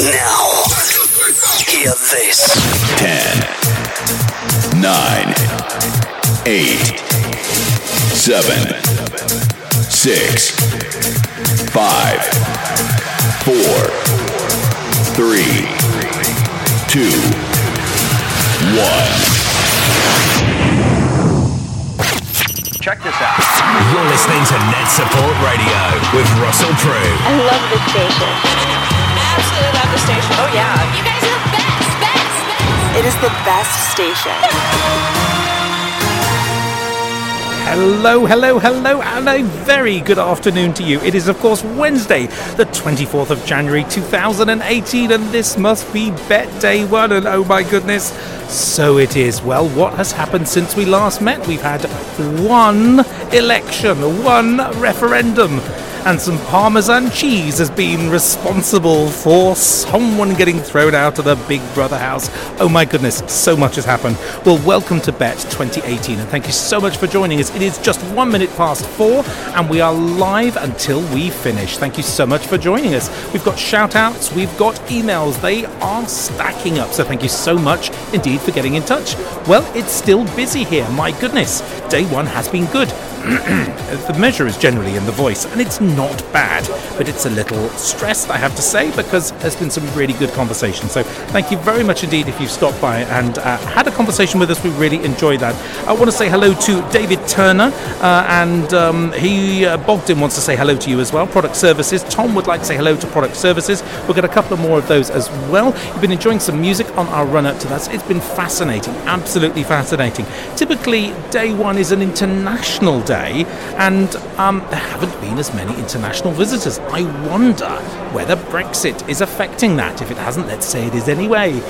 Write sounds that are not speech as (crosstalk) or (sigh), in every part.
Now, hear this. 10, 9, 8, 7, 6, 5, 4, 3, 2, 1. Check this out. You're listening to Net Support Radio with Russell Prue. I love this station. Absolutely love the station. Oh yeah. You guys are the best, best, best. It is the best station. Hello, hello, hello, and a very good afternoon to you. It is, of course, Wednesday, the 24th of January 2018, and this must be Bett Day 1. And oh my goodness, so it is. Well, what has happened since we last met? We've had one election, one referendum, and some Parmesan cheese has been responsible for someone getting thrown out of the Big Brother house. Oh my goodness, so much has happened. Well, welcome to Bett 2018, and thank you so much for joining us. It is just one minute past four, and we are live until we finish. Thank you so much for joining us. We've got shout outs, we've got emails, they are stacking up, so thank you so much indeed for getting in touch. Well, it's still busy here, my goodness. Day one has been good. (clears throat) the measure is generally in the voice, and it's not bad, but it's a little stressed, I have to say, because there's been some really good conversation. So, thank you very much indeed if you've stopped by and uh, had a conversation with us. We really enjoyed that. I want to say hello to David Turner, uh, and um, he, uh, Bogdan, wants to say hello to you as well. Product Services. Tom would like to say hello to Product Services. We'll get a couple of more of those as well. You've been enjoying some music on our run up to that. It's been fascinating, absolutely fascinating. Typically, day one is an international day and um, there haven't been as many international visitors. I wonder whether Brexit is affecting that. If it hasn't, let's say it is anyway.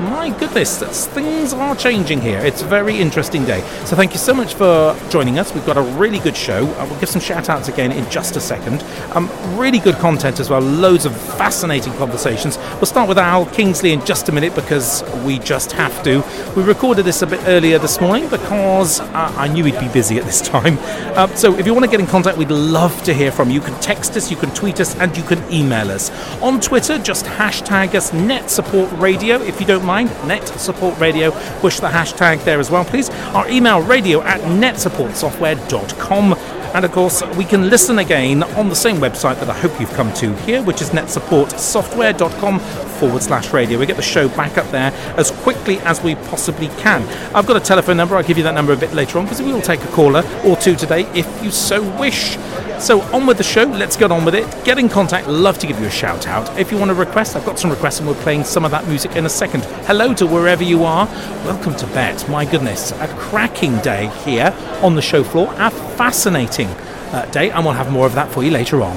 My goodness, things are changing here. It's a very interesting day. So, thank you so much for joining us. We've got a really good show. Uh, we'll give some shout outs again in just a second. Um, really good content as well, loads of fascinating conversations. We'll start with Al Kingsley in just a minute because we just have to. We recorded this a bit earlier this morning because uh, I knew he'd be busy at this time. Uh, so, if you want to get in contact, we'd love to hear from you. You can text us, you can tweet us, and you can email us. On Twitter, just hashtag us Net Support Radio if you don't mind. Net Support Radio. Push the hashtag there as well, please. Our email radio at netsupportsoftware.com. And of course, we can listen again on the same website that I hope you've come to here, which is netsupportsoftware.com forward slash radio. We get the show back up there as quickly as we possibly can. I've got a telephone number. I'll give you that number a bit later on because we will take a caller or two today if you so wish. So on with the show. Let's get on with it. Get in contact. Love to give you a shout out. If you want to request, I've got some requests and we're playing some of that music in a second. Hello to wherever you are. Welcome to Bett. My goodness, a cracking day here on the show floor. A fascinating uh, day, and we'll have more of that for you later on.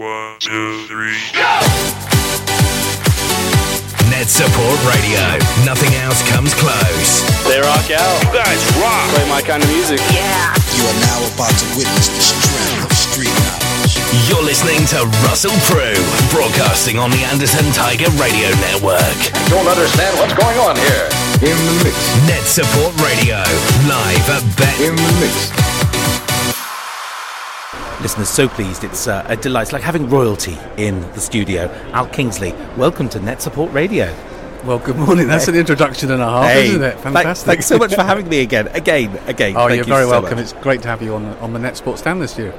One, two, three. go! Net Support Radio. Nothing else comes close. They rock out. You guys rock. Play my kind of music. Yeah. You are now about to witness the strength of street knowledge. You're listening to Russell Prue, broadcasting on the Anderton Tiger Radio Network. Don't understand what's going on here. In the mix. Net Support Radio, live at Bett. In the mix. Listeners, so pleased. It's uh, a delight. It's like having royalty in the studio. Al Kingsley, welcome to Net Support Radio. Well, good morning. That's an introduction and a half, Hey, isn't it? Fantastic. thanks so much for having me again, again, again. Oh, Thank you're you very so welcome. much. It's great to have you on the, on the Net Support stand this year.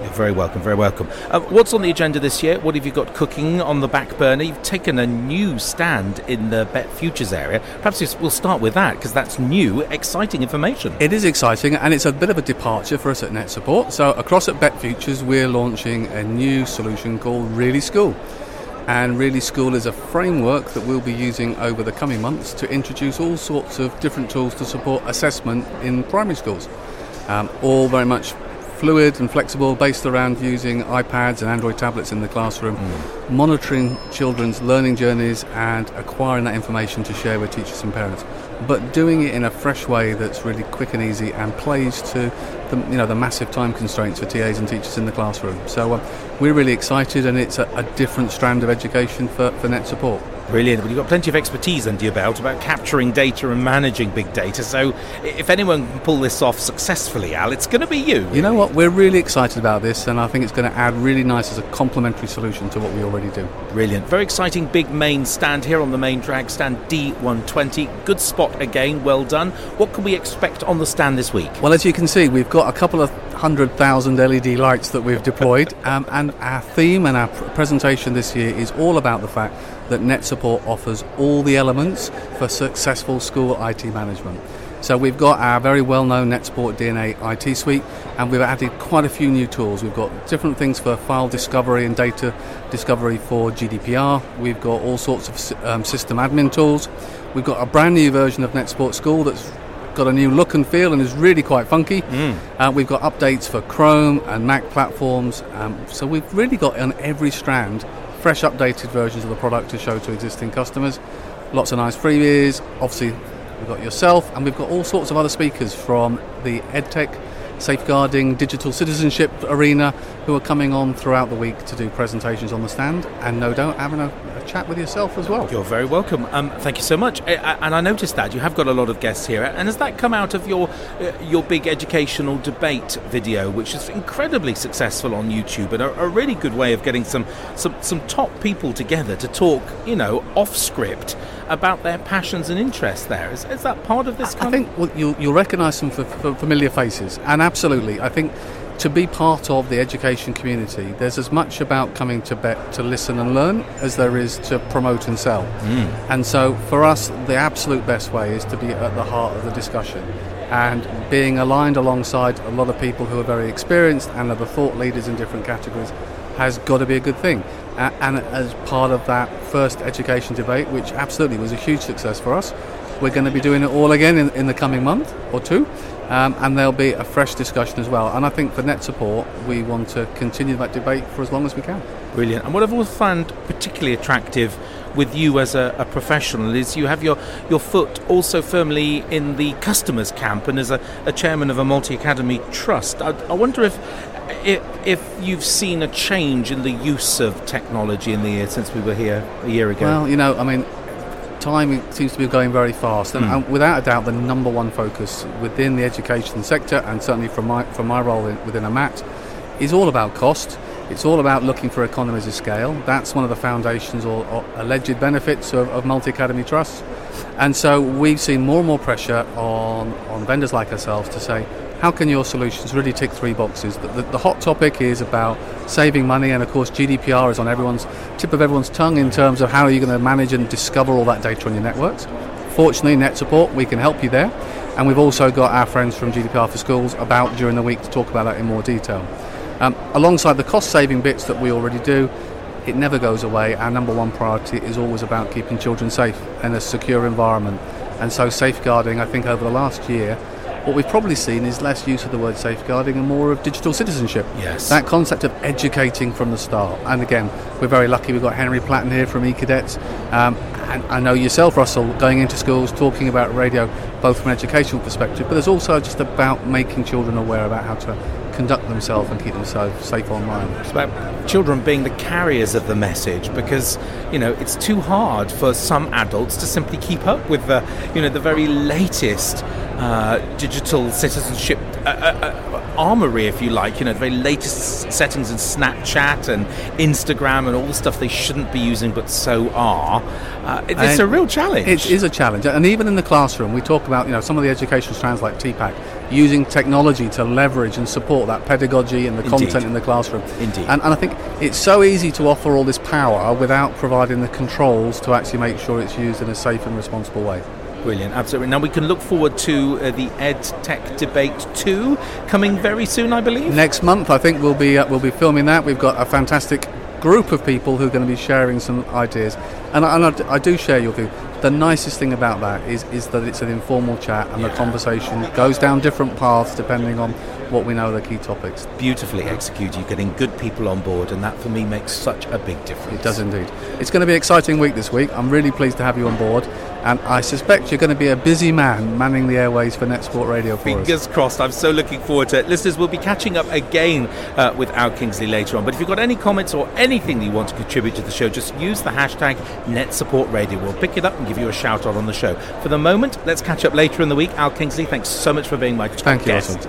You're very welcome, very welcome. Uh, what's on the agenda this year? What have you got cooking on the back burner? You've taken a new stand in the Bett Futures area. Perhaps we'll start with that because that's new, exciting information. It is exciting and it's a bit of a departure for us at Net Support. So, across at Bett Futures, we're launching a new solution called Really School. And Really School is a framework that we'll be using over the coming months to introduce all sorts of different tools to support assessment in primary schools. Um, all very much fluid and flexible, based around using iPads and Android tablets in the classroom, monitoring children's learning journeys and acquiring that information to share with teachers and parents. But doing it in a fresh way that's really quick and easy and plays to the, you know, the massive time constraints for TAs and teachers in the classroom. So uh, we're really excited and it's a, a different strand of education for, for net support. Brilliant. Well, you've got plenty of expertise under your belt about capturing data and managing big data. So, if anyone can pull this off successfully, Al, it's going to be you. You know what? We're really excited about this, and I think it's going to add really nice as a complementary solution to what we already do. Brilliant. Very exciting big main stand here on the main drag stand D120. Good spot again. Well done. What can we expect on the stand this week? Well, as you can see, we've got a couple of hundred thousand LED lights that we've deployed, um, and our theme and our pr- presentation this year is all about the fact that NetSupport offers all the elements for successful school IT management. So we've got our very well-known NetSupport DNA IT suite, and we've added quite a few new tools. We've got different things for file discovery and data discovery for GDPR. We've got all sorts of um, system admin tools. We've got a brand new version of NetSupport School that's got a new look and feel and is really quite funky. Uh, we've got updates for Chrome and Mac platforms. Um, so we've really got on every strand fresh updated versions of the product to show to existing customers. Lots of nice freebies. Obviously, we've got yourself and we've got all sorts of other speakers from the EdTech, safeguarding, digital citizenship arena who are coming on throughout the week to do presentations on the stand and no doubt having a, chat with yourself as well. You're very welcome. Um, thank you so much. And I noticed that you have got a lot of guests here. And has that come out of your uh, your big educational debate video, which is incredibly successful on YouTube and a, a really good way of getting some, some some top people together to talk, you know, off script about their passions and interests. There is, is that part of this? I Kind think well, you'll, you'll recognise some f- f- familiar faces, and absolutely, I think to be part of the education community, there's as much about coming to Bett to listen and learn as there is to promote and sell. Hmm. And so, for us, the absolute best way is to be at the heart of the discussion. And being aligned alongside a lot of people who are very experienced and are the thought leaders in different categories has got to be a good thing. And as part of that first education debate, which absolutely was a huge success for us, we're going to be doing it all again in, in the coming month or two, um, and there'll be a fresh discussion as well. And I think for net support, we want to continue that debate for as long as we can. Brilliant. And what I've always found particularly attractive with you as a, a professional is you have your, your foot also firmly in the customers camp and as a, a chairman of a multi academy trust. I, I wonder if, if if you've seen a change in the use of technology in the year since we were here a year ago. Well, you know, I mean, time seems to be going very fast, and, Mm. and without a doubt, the number one focus within the education sector, and certainly from my from my role in, within a MAT, is all about cost. It's all about looking for economies of scale. That's one of the foundations or, or alleged benefits of, of multi-academy trusts. And so we've seen more and more pressure on, on vendors like ourselves to say, how can your solutions really tick three boxes? The, the, the hot topic is about saving money, and of course, GDPR is on everyone's tip of everyone's tongue in terms of how are you going to manage and discover all that data on your networks. Fortunately, Net Support, we can help you there. And we've also got our friends from GDPR for Schools about during the week to talk about that in more detail. Um, alongside the cost saving bits that we already do, it never goes away. Our number one priority is always about keeping children safe in a secure environment. And so, safeguarding, I think, over the last year, what we've probably seen is less use of the word safeguarding and more of digital citizenship. Yes. That concept of educating from the start. And again, we're very lucky we've got Henry Platten here from eCadets. Um, and I know yourself, Russell, going into schools, talking about radio, both from an educational perspective, but there's also just about making children aware about how to conduct themselves and keep themselves safe online. It's about children being the carriers of the message because you know it's too hard for some adults to simply keep up with the you know the very latest uh, digital citizenship uh, uh, uh, armory, if you like. You know the very latest settings in Snapchat and Instagram and all the stuff they shouldn't be using but so are. Uh, it- it's a real challenge. It is a challenge, and even in the classroom, we talk about you know some of the educational strands like TPACK using technology to leverage and support that pedagogy and the Indeed. content in the classroom. Indeed. And, and I think it's so easy to offer all this power without providing the controls to actually make sure it's used in a safe and responsible way. Brilliant, absolutely. Now we can look forward to uh, the Ed Tech Debate 2 coming very soon, I believe. Next month, I think we'll be uh, we'll be filming that. We've got a fantastic group of people who are going to be sharing some ideas, and, and I, I do share your view. The nicest thing about that is is that it's an informal chat, and the conversation goes down different paths depending on what we know are the key topics. Beautifully executed, you're getting good people on board, and that for me makes such a big difference. It does indeed. It's going to be an exciting week this week. I'm really pleased to have you on board. And I suspect you're going to be a busy man manning the airways for Net Support Radio for us. Fingers crossed. I'm so looking forward to it. Listeners, we'll be catching up again uh, with Al Kingsley later on. But if you've got any comments or anything that you want to contribute to the show, just use the hashtag NetSupportRadio. We'll pick it up and give you a shout out on the show. For the moment, let's catch up later in the week. Al Kingsley, thanks so much for being my Thank you, guest.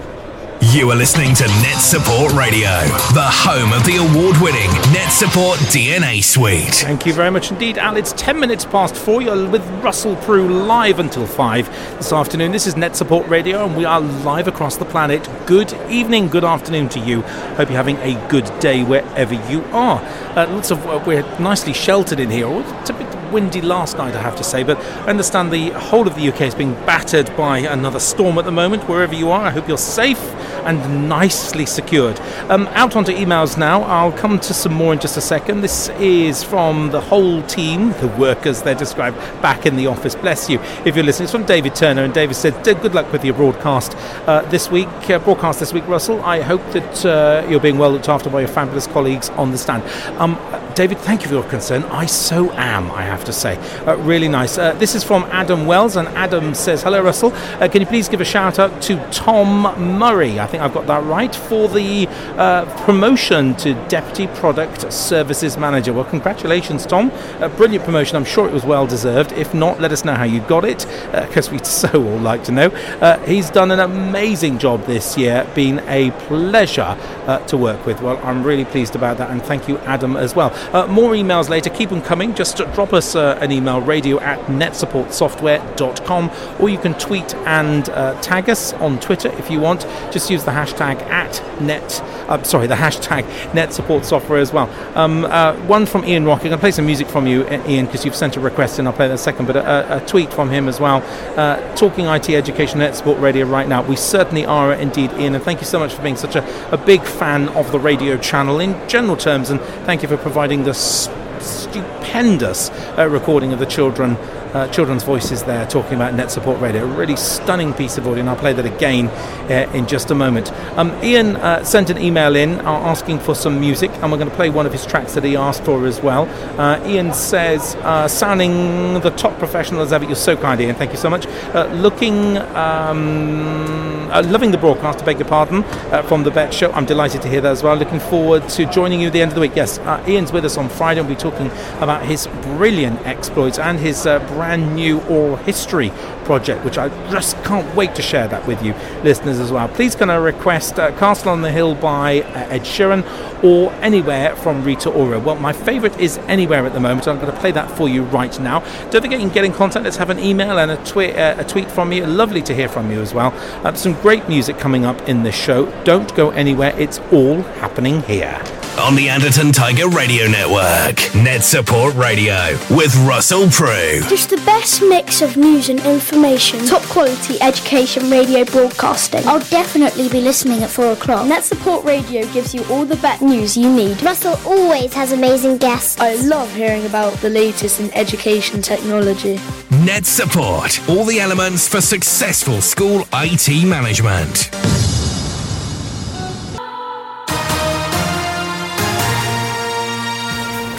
You are listening to Net Support Radio, the home of the award winning Net Support DNA Suite. Thank you very much indeed, Al. It's 10 minutes past four. You're with Russell Prue live until 5 this afternoon. This is Net Support Radio, and we are live across the planet. Good evening, good afternoon to you. Hope you're having a good day wherever you are. Uh, lots of uh, We're nicely sheltered in here. It's a bit windy last night, I have to say, but I understand the whole of the UK is being battered by another storm at the moment. Wherever you are, I hope you're safe and nicely secured. Um, out onto emails now. I'll come to some more in just a second. This is from the whole team, the workers they're described back in the office. Bless you if you're listening. It's from David Turner, and David said, "Good luck with your broadcast uh, this week. Uh, broadcast this week, Russell. I hope that uh, you're being well looked after by your fabulous colleagues on the stand." Um, David, thank you for your concern. I so am, I have to say. Uh, really nice. Uh, this is from Adam Wells, and Adam says, Hello, Russell. Uh, can you please give a shout out to Tom Murray? I think I've got that right for the uh, promotion to Deputy Product Services Manager. Well, congratulations, Tom. A brilliant promotion. I'm sure it was well deserved. If not, let us know how you got it, because we'd so all like to know. Uh, he's done an amazing job this year, been a pleasure uh, to work with. Well, I'm really pleased about that, and thank you, Adam, as well. Uh, more emails later. Keep them coming. Just drop us uh, an email, radio at netsupportsoftware.com, or you can tweet and uh, tag us on Twitter if you want. Just use the hashtag at net. Uh, sorry, the hashtag net support software as well. Um, uh, one from Ian Rock. I'm going to play some music from you, Ian, because you've sent a request in. I'll play that in a second. But a, a tweet from him as well. Uh, talking IT education, net support radio right now. We certainly are indeed, Ian. And thank you so much for being such a, a big fan of the radio channel in general terms. And thank you for providing the stupendous uh, recording of the children. Uh, children's voices there talking about Net Support Radio. A really stunning piece of audio, and I'll play that again uh, in just a moment. Um, Ian uh, sent an email in uh, asking for some music, and we're going to play one of his tracks that he asked for as well. Uh, Ian says, uh, sounding the top professional as ever. You're so kind, Ian. Thank you so much. Looking, um, loving the broadcast, I beg your pardon, from the Bett Show. I'm delighted to hear that as well. Looking forward to joining you at the end of the week. Yes, Ian's with us on Friday. We'll be talking about his brilliant exploits and his uh, brand new oral history project, which I just can't wait to share that with you, listeners, as well. Please can I request uh, Castle on the Hill by uh, Ed Sheeran or Anywhere from Rita Ora? Well, my favourite is Anywhere at the moment. I'm going to play that for you right now. Don't forget you can get in contact. Let's have an email and a, twi- uh, a tweet from you. Lovely to hear from you as well. Uh, some great music coming up in this show. Don't go anywhere. It's all happening here. On the Anderton Tiger Radio Network, Net Support Radio with Russell Prue. Just the best mix of news and information. Top quality education radio broadcasting. I'll definitely be listening at 4 o'clock. Net Support Radio gives you all the best news you need. Russell always has amazing guests. I love hearing about the latest in education technology. Net Support, all the elements for successful school IT management.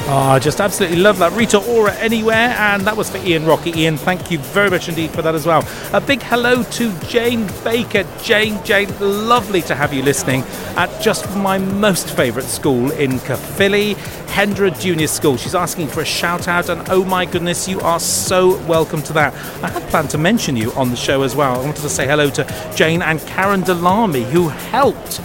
Oh, just absolutely love that. Rita Ora Anywhere, and that was for Ian Rocky. Ian, thank you very much indeed for that as well. A big hello to Jane Baker. Jane, Jane, lovely to have you listening at just my most favourite school in Caerphilly, Hendre Junior School. She's asking for a shout out, and oh my goodness, you are so welcome to that. I had planned to mention you on the show as well. I wanted to say hello to Jane and Karen Delamy, who helped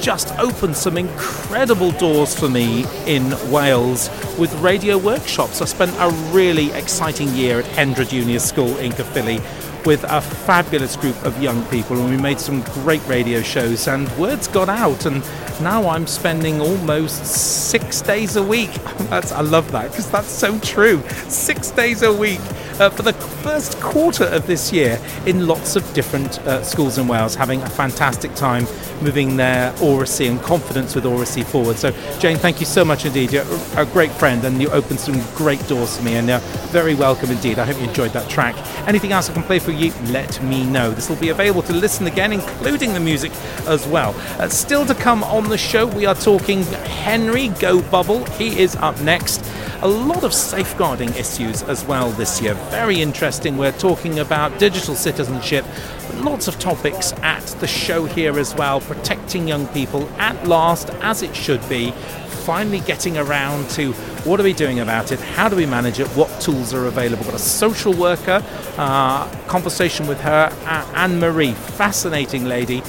just opened some incredible doors for me in Wales with radio workshops. I spent a really exciting year at Hendre Junior School in Caerphilly with a fabulous group of young people and we made some great radio shows and words got out and now I'm spending almost six days a week. (laughs) That's, I love that because that's so true. Six days a week uh, for the first quarter of this year in lots of different uh, schools in Wales, having a fantastic time moving their Oracy and confidence with Oracy forward. So, Jane, thank you so much indeed. You're a great friend and you opened some great doors for me and you're very welcome indeed. I hope you enjoyed that track. Anything else I can play for you, let me know. This will be available to listen again, including the music as well. Uh, still to come on the show, we are talking Henry Go Bubble. He is up next. A lot of safeguarding issues as well this year. Very interesting. We're talking about digital citizenship. Lots of topics at the show here as well. Protecting young people at last, as it should be. Finally getting around to what are we doing about it? How do we manage it? What tools are available? Got a social worker, uh, conversation with her, Anne Marie, fascinating lady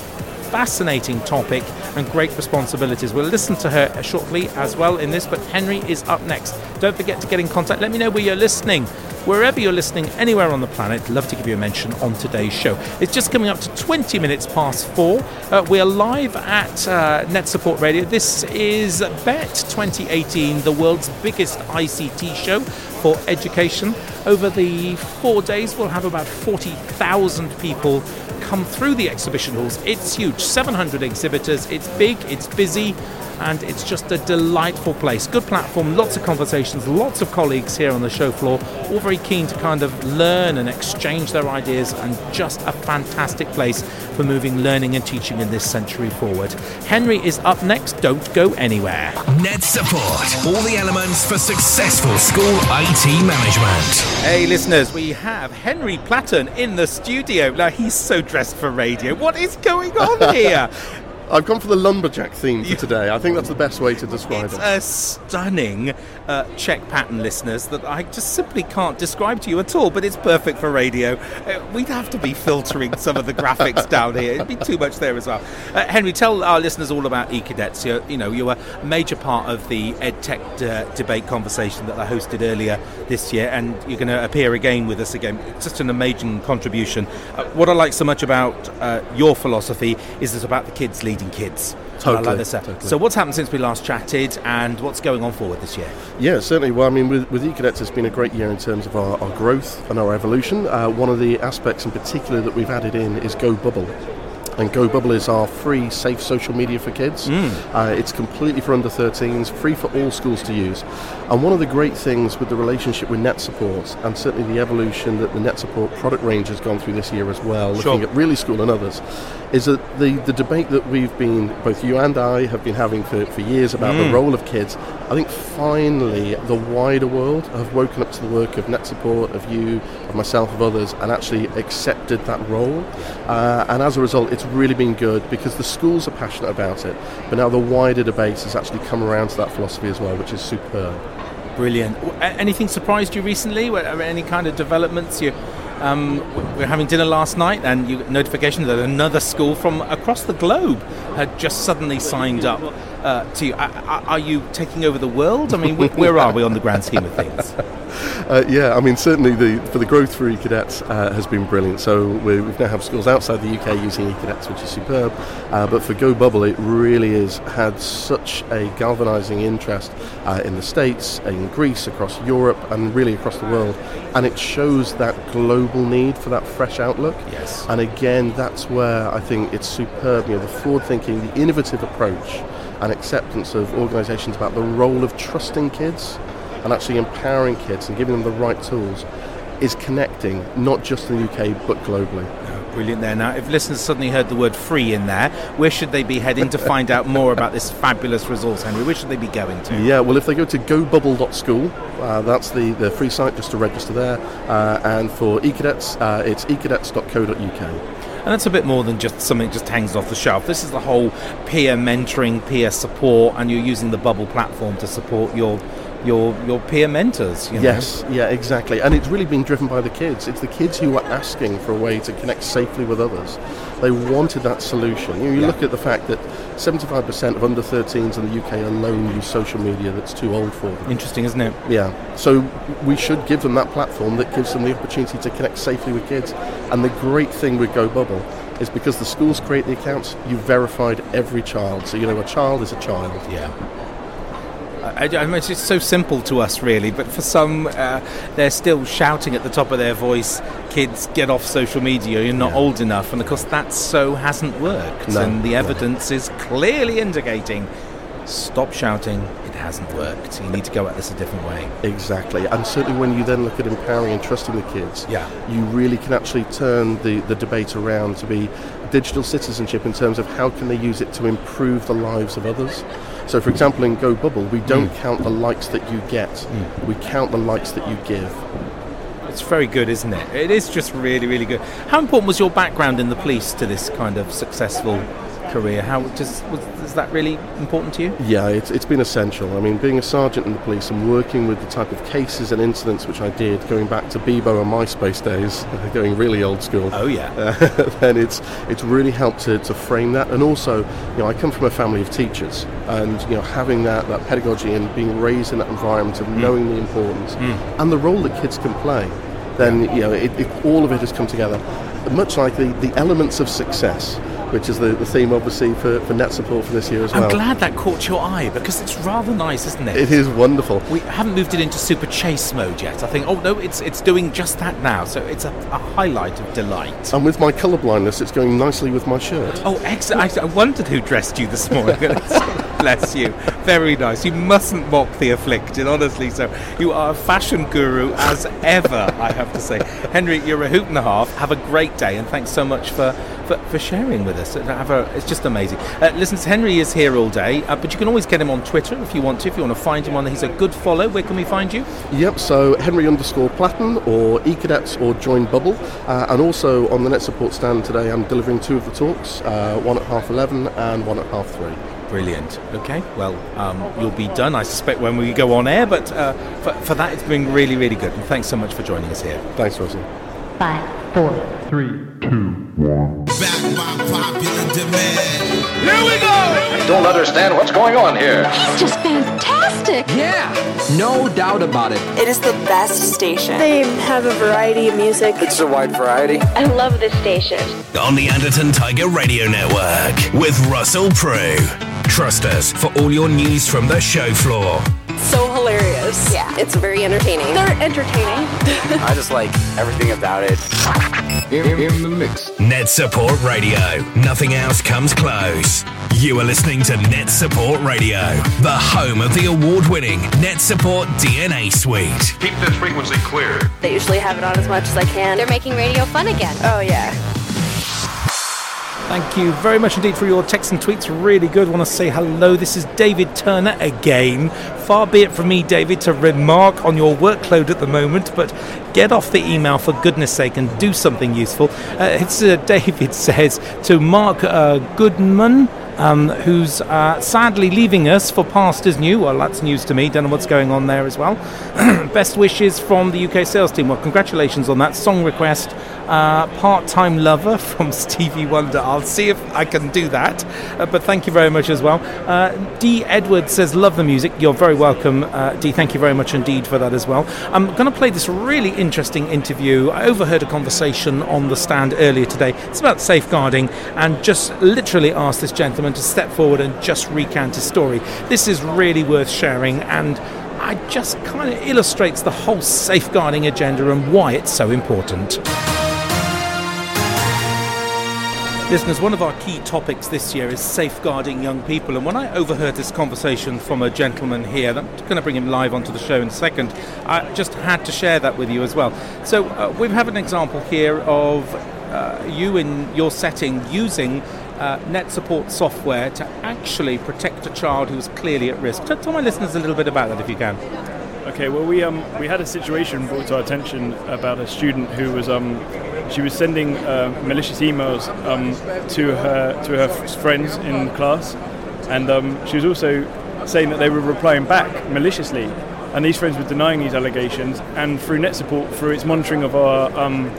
fascinating topic and great responsibilities. We'll listen to her shortly as well in this, but Henry is up next. Don't forget to get in contact. Let me know where you're listening. Wherever you're listening, anywhere on the planet, love to give you a mention on today's show. It's just coming up to 20 minutes past four. Uh, we are live at uh, Net Support Radio. This is BET 2018, the world's biggest ICT show for education. Over the four days, we'll have about 40,000 people come through the exhibition halls. It's huge, 700 exhibitors. It's big, it's busy, and it's just a delightful place. Good platform, lots of conversations, lots of colleagues here on the show floor, all very keen to kind of learn and exchange their ideas, and just a fantastic place for moving learning and teaching in this century forward. Henry is up next. Don't go anywhere. Net Support, all the elements for successful school IT management. Hey, listeners, we have Henry Platten in the studio. Now, he's so dressed for radio. What is going on (laughs) here? I've gone for the lumberjack theme for today. I think that's the best way to describe it. it's it. a stunning uh, check pattern, listeners, that I just simply can't describe to you at all, but it's perfect for radio. Uh, we'd have to be filtering some of the graphics (laughs) down here. It'd be too much there as well. Uh, Henry, tell our listeners all about eCadets. You're, you know, you're a major part of the EdTech uh, debate conversation that I hosted earlier this year, and you're going to appear again with us again. It's just an amazing contribution. Uh, what I like so much about uh, your philosophy is it's about the kids leading kids. Totally, like this. totally. So, what's happened since we last chatted, and what's going on forward this year? Yeah, certainly. Well, I mean, with, with eCadets, it's been a great year in terms of our, our growth and our evolution. Uh, one of the aspects in particular that we've added in is Go Bubble. And Go Bubble is our free, safe social media for kids. Uh, it's completely for under 13s, free for all schools to use. And one of the great things with the relationship with Net Support, and certainly the evolution that the Net Support product range has gone through this year as well, Sure. looking at Really School and others, is that the, the debate that we've been, both you and I, have been having for, for years about Mm. the role of kids, I think finally the wider world have woken up to the work of Net Support, of you, of myself, of others, and actually accepted that role. Uh, and as a result, it's really been good because the schools are passionate about it, but now the wider debate has actually come around to that philosophy as well, which is superb. Brilliant. Anything surprised you recently? Any kind of developments? You, um, we were having dinner last night, and you got notification that another school from across the globe had just suddenly signed up uh, to you. Are, are are you taking over the world? I mean, wh- where are we on the grand scheme of things? (laughs) Uh, yeah, I mean, certainly the, for the growth for eCadets uh, has been brilliant. So we we now have schools outside the UK using eCadets, which is superb. Uh, but for Go Bubble, it really has had such a galvanising interest uh, in the States, in Greece, across Europe, and really across the world. And it shows that global need for that fresh outlook. Yes. And again, that's where I think it's superb. You know, the forward thinking, the innovative approach, and acceptance of organisations about the role of trusting kids and actually empowering kids and giving them the right tools is connecting not just in the UK but globally. Brilliant there. Now, if listeners suddenly heard the word free in there, where should they be heading to find out more about this fabulous resource, Henry? Where should they be going to? Yeah, well, if they go to gobubble.school, uh, that's the, the free site just to register there. Uh, and for eCadets, uh, it's ecadets.co.uk. And that's a bit more than just something that just hangs off the shelf. This is the whole peer mentoring, peer support, and you're using the Bubble platform to support your your your peer mentors. You know? Yes, yeah, exactly. And it's really been driven by the kids. It's the kids who are asking for a way to connect safely with others. They wanted that solution. You, know, you Yeah. look at the fact that 75% of under 13s in the UK alone use social media that's too old for them. Interesting, isn't it? Yeah. So we should give them that platform that gives them the opportunity to connect safely with kids. And the great thing with Go Bubble is because the schools create the accounts, you've verified every child. So you know a child is a child. Yeah. I, I mean, it's just so simple to us, really, but for some, uh, they're still shouting at the top of their voice, "Kids, get off social media! You're not old enough." And of course, that so hasn't worked, No, and the no. evidence is clearly indicating. Stop shouting. It hasn't worked. You need to go at this a different way. Exactly, and certainly when you then look at empowering and trusting the kids, Yeah. you really can actually turn the, the debate around to be digital citizenship in terms of how can they use it to improve the lives of others. So, for example, in Go Bubble, we don't Mm. count the likes that you get; we count the likes that you give. It's very good, isn't it? It is just really, really good. How important was your background in the police to this kind of successful career? How does was, is that really important to you? Yeah, it's, it's been essential. I mean, being a sergeant in the police and working with the type of cases and incidents which I did, going back to Bebo and MySpace days, (laughs) going really old school. Oh yeah. Uh, (laughs) then it's it's really helped to, to frame that. And also, you know, I come from a family of teachers, and you know, having that, that pedagogy and being raised in that environment of knowing the importance and the role that kids can play, then you know, it, it, all of it has come together. Much like the, the elements of success, which is the, the theme obviously for, for net support for this year as well. I'm glad that caught your eye because it's rather nice, isn't it? It is wonderful. We haven't moved it into super chase mode yet. I think. Oh no, it's it's doing just that now. So it's a, a highlight of delight. And with my colour blindness, it's going nicely with my shirt. Oh, excellent! I, I wondered who dressed you this morning. (laughs) (laughs) Bless you. Very nice. You mustn't mock the afflicted, honestly. So you are a fashion guru as ever. I have to say, Henry, you're a hoot and a half. Have a great day, and thanks so much for for, sharing with us. It's just amazing. Uh, listen, Henry is here all day, uh, but you can always get him on Twitter if you want to. If you want to find him on, he's a good follow. Where can we find you? Yep, so Henry underscore Platten or eCadets or Join Bubble. Uh, and also on the Net Support stand today, I'm delivering two of the talks, uh, one at half 11 and one at half 3. Brilliant. Okay, well, um, you'll be done, I suspect, when we go on air, but uh, for, for that, it's been really, really good. And thanks so much for joining us here. Thanks, Rosie. Five, four, three, two, one. Back by popular demand. Here we go! I don't understand what's going on here. He's just fantastic. Yeah, no doubt about it. It is the best station. They have a variety of music. It's a wide variety. I love this station. On the Anderton Tiger Radio Network with Russell Prue. Trust us for all your news from the show floor. So hilarious. Yeah, it's very entertaining. They're entertaining. (laughs) I just like everything about it. In, in the mix. Net Support Radio. Nothing else comes close. You are listening to Net Support Radio, the home of the award winning Net Support DNA Suite. Keep this frequency clear. They usually have it on as much as I can. They're making radio fun again. Oh, yeah. Thank you very much indeed for your texts and tweets. Really good. Want to say hello. This is David Turner again. Far be it from me, David, to remark on your workload at the moment, but get off the email for goodness sake and do something useful. Uh, it's uh, (laughs) David says to Mark uh, Goodman. Um, who's uh, sadly leaving us for Pastors New? Well, that's news to me. Don't know what's going on there as well. (clears throat) Best wishes from the UK sales team. Well, congratulations on that song request. Uh, part-time lover (laughs) from Stevie Wonder. I'll see if I can do that. Uh, but thank you very much as well. Uh, D. Edwards says, "Love the music." You're very welcome, uh, D. Thank you very much indeed for that as well. I'm going to play this really interesting interview. I overheard a conversation on the stand earlier today. It's about safeguarding, and just literally asked this gentleman to step forward and just recount his story. This is really worth sharing, and. I just kind of illustrates the whole safeguarding agenda and why it's so important. Listeners, one of our key topics this year is safeguarding young people. And when I overheard this conversation from a gentleman here, I'm going to bring him live onto the show in a second, I just had to share that with you as well. So uh, we have an example here of uh, you in your setting using uh, net support software to actually protect a child who is clearly at risk. Tell, tell my listeners a little bit about that if you can. Okay, well, we um, we had a situation brought to our attention about a student who was um, she was sending uh, malicious emails um, to her to her friends in class, and um, she was also saying that they were replying back maliciously, and these friends were denying these allegations. And through Net Support, through its monitoring of our um,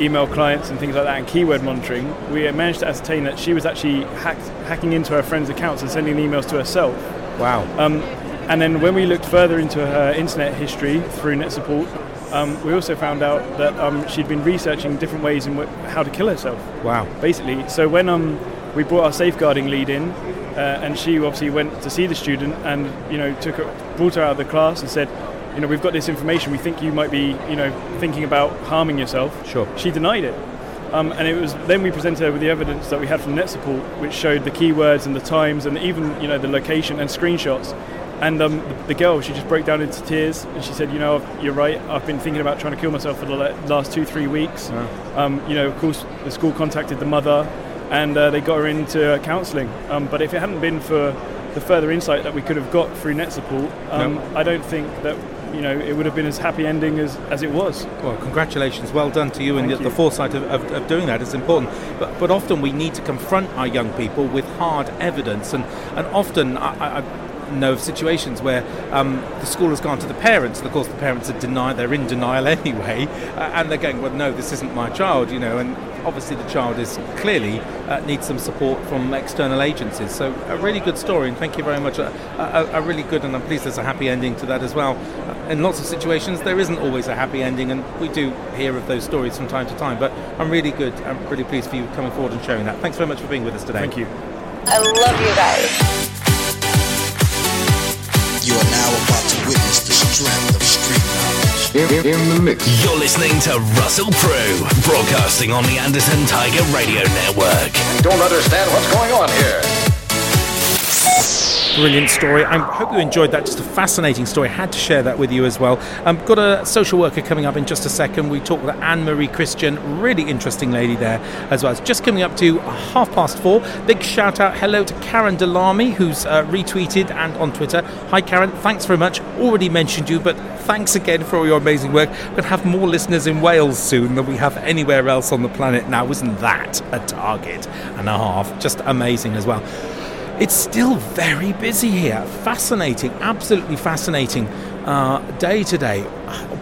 email clients and things like that, and keyword monitoring, we managed to ascertain that she was actually hacked, hacking into her friends' accounts and sending emails to herself. Wow. Um, and then when we looked further into her internet history through Net Support, um, we also found out that um, she'd been researching different ways in wh- how to kill herself. Wow. Basically, so when um, we brought our safeguarding lead in, uh, and she obviously went to see the student and you know took her, brought her out of the class and said, you know, we've got this information. We think you might be you know thinking about harming yourself. Sure. She denied it. Um, and it was then we presented her with the evidence that we had from Net Support, which showed the keywords and the times and even you know the location and screenshots And um, the, the girl, she just broke down into tears, and she said, "You know, you're right. I've been thinking about trying to kill myself for the last two, three weeks. Um, you know, of course, the school contacted the mother, and uh, they got her into counselling. Um, but if it hadn't been for the further insight that we could have got through net support, um, No. I don't think that you know it would have been as happy ending as, as it was. Well, congratulations. Well done to you and the, you. the foresight of, of, of doing that is important. But, but often we need to confront our young people with hard evidence. And, and often I, I know of situations where um, the school has gone to the parents, and of course the parents are denied, they're in denial (laughs) anyway, uh, and they're going, well, no, this isn't my child, you know, and obviously the child is clearly uh, needs some support from external agencies. So a really good story, and thank you very much. A, a, a really good, and I'm pleased there's a happy ending to that as well. Uh, In lots of situations, there isn't always a happy ending, and we do hear of those stories from time to time. But I'm really good. I'm really pleased for you coming forward and sharing that. Thanks very much for being with us today. Thank you. I love you guys. Witness of street knowledge. In, in the mix. You're listening to Russell Prue, broadcasting on the Anderton Tiger Radio Network. Don't understand what's going on here. Brilliant story. I hope you enjoyed that. Just a fascinating story. Had to share that with you as well. Um, got a social worker coming up in just a second. We talk with Anne Marie Christian, really interesting lady there as well. It's just coming up to half past four. Big shout out, hello to Karen Delamy, who's uh, retweeted and on Twitter. Hi, Karen. Thanks very much. Already mentioned you, but thanks again for all your amazing work. We're going to have more listeners in Wales soon than we have anywhere else on the planet now. Isn't that a target and a half? Just amazing as well. It's still very busy here. Fascinating, absolutely fascinating uh, day today.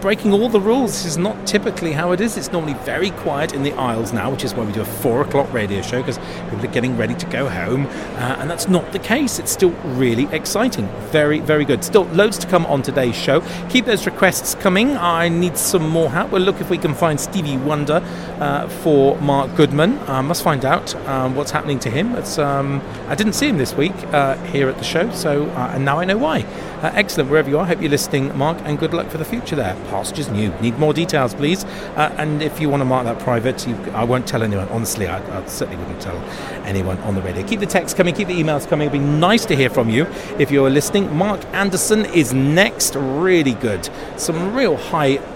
Breaking all the rules. This is not typically how it is. It's normally very quiet in the aisles now, which is why we do a four o'clock radio show because people are getting ready to go home. Uh, and that's not the case. It's still really exciting. Very, very good. Still loads to come on today's show. Keep those requests coming. I need some more help. We'll look if we can find Stevie Wonder uh, for Mark Goodman. I must find out um, what's happening to him. Um, I didn't see him this week uh, here at the show, so uh, and now I know why. Uh, excellent, wherever you are. Hope you're listening, Mark, and good luck for the future there. Pastures new. Need more details, please. Uh, and if you want to mark that private, you, I won't tell anyone. Honestly, I, I certainly wouldn't tell anyone on the radio. Keep the texts coming, keep the emails coming. It'd be nice to hear from you if you're listening. Mark Anderson is next. Really good. Some real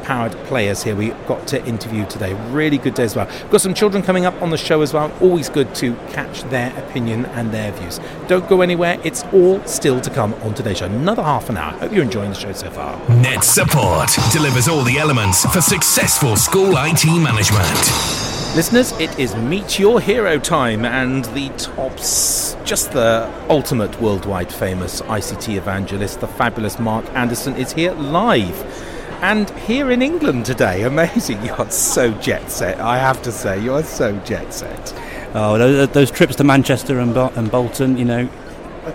high-powered players here we got to interview today. Really good day as well. Got some children coming up on the show as well. Always good to catch their opinion and their views. Don't go anywhere. It's all still to come on today's show. Another half an hour. Hope you're enjoying the show so far. Net Support delivers all the elements for successful school IT management. Listeners, it is Meet Your Hero time, and the tops, just the ultimate worldwide famous ICT evangelist, the fabulous Mark Anderson, is here live. And here in England today, amazing. (laughs) You are so jet set, I have to say. You are so jet set. Oh, those, those trips to Manchester and, Bo- and Bolton, you know,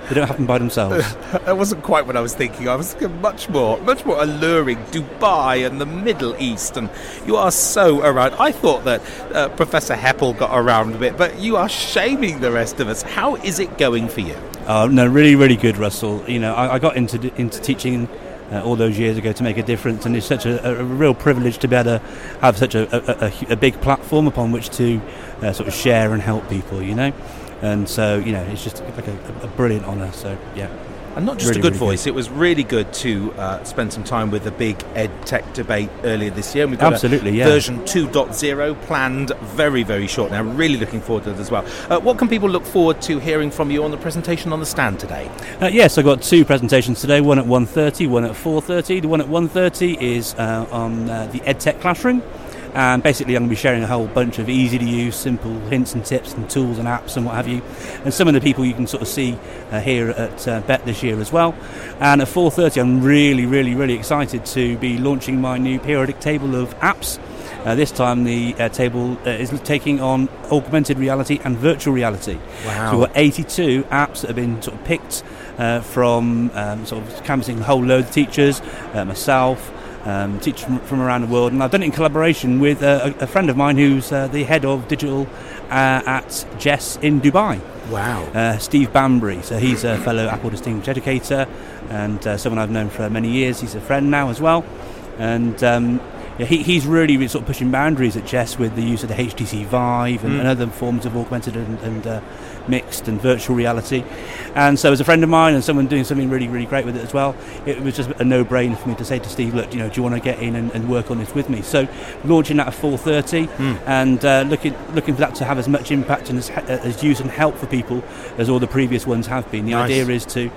they don't happen by themselves. (laughs) that wasn't quite what I was thinking. I was thinking much more, much more alluring. Dubai and the Middle East, and you are so around. I thought that uh, Professor Heppell got around a bit, but you are shaming the rest of us. How is it going for you? Oh, no, really, really good, Russell. You know, I, I got into into teaching uh, all those years ago to make a difference, and it's such a, a, real privilege to be able to have such a, a, a big platform upon which to uh, sort of share and help people. You know, and so you know, it's just like a, a brilliant honour. So yeah. And not just Really, a good really voice, it was really good to uh, spend some time with the big ed tech debate earlier this year. And we've got Absolutely, yeah. version 2.0 planned very, very shortly. I'm really looking forward to it as well. Uh, what can people look forward to hearing from you on the presentation on the stand today? Uh, yes, I've got two presentations today. One at 1.30, one at 4.30. The one at 1.30 is uh, on uh, the EdTech classroom. And basically, I'm going to be sharing a whole bunch of easy to use, simple hints and tips and tools and apps and what have you. And some of the people you can sort of see uh, here at uh, BET this year as well. And at 4:30, I'm really, really, really excited to be launching my new periodic table of apps. Uh, this time, the uh, table uh, is taking on augmented reality and virtual reality. Wow. So we've got 82 apps that have been sort of picked uh, from um, sort of canvassing a whole load of teachers, uh, myself, um, teachers from, from around the world, and I've done it in collaboration with uh, a, a friend of mine who's uh, the head of digital uh, at Jess in Dubai. Wow. Uh, Steve Bambury, so he's a fellow Apple Distinguished Educator and uh, someone I've known for many years. He's a friend now as well, and um, yeah, he, he's really, really sort of pushing boundaries at JESS with the use of the HTC Vive and, Mm. and other forms of augmented and, and uh, mixed and virtual reality. And so, as a friend of mine and someone doing something really, really great with it as well, it was just a no-brainer for me to say to Steve, "Look, you know, do you want to get in and, and work on this with me?" So, launching that at 4:30 Mm. and uh, looking looking for that to have as much impact and as, as use and help for people as all the previous ones have been. The Nice. idea is to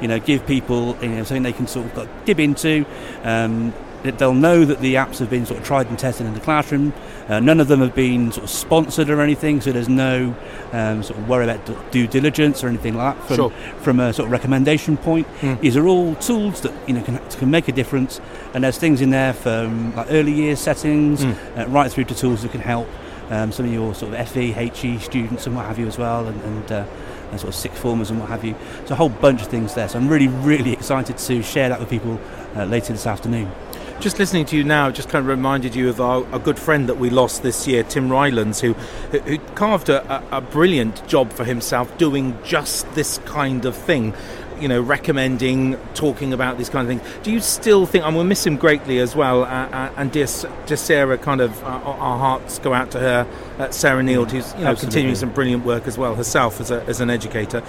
you know, give people you know, something they can sort of dip into. Um, they'll know that the apps have been sort of tried and tested in the classroom. Uh, none of them have been sort of sponsored or anything, so there's no um, sort of worry about due diligence or anything like that from, Sure. from a sort of recommendation point. Mm. These are all tools that you know can, can make a difference, and there's things in there from like early year settings Mm. uh, right through to tools that can help um, some of your sort of FE, HE students and what have you as well, and, and, uh, and sort of sixth formers and what have you. So a whole bunch of things there. So I'm really, really (laughs) excited to share that with people uh, later this afternoon. Just listening to you now just kind of reminded you of our, a good friend that we lost this year, Tim Rylands, who, who carved a, a, brilliant job for himself doing just this kind of thing. You know, recommending, talking about these kind of things. Do you still think, and we'll miss him greatly as well, uh, uh, and dear, dear Sarah, kind of, uh, our hearts go out to her, uh, Sarah Neild, who's you know, Absolutely. continuing some brilliant work as well herself as, a, as an educator.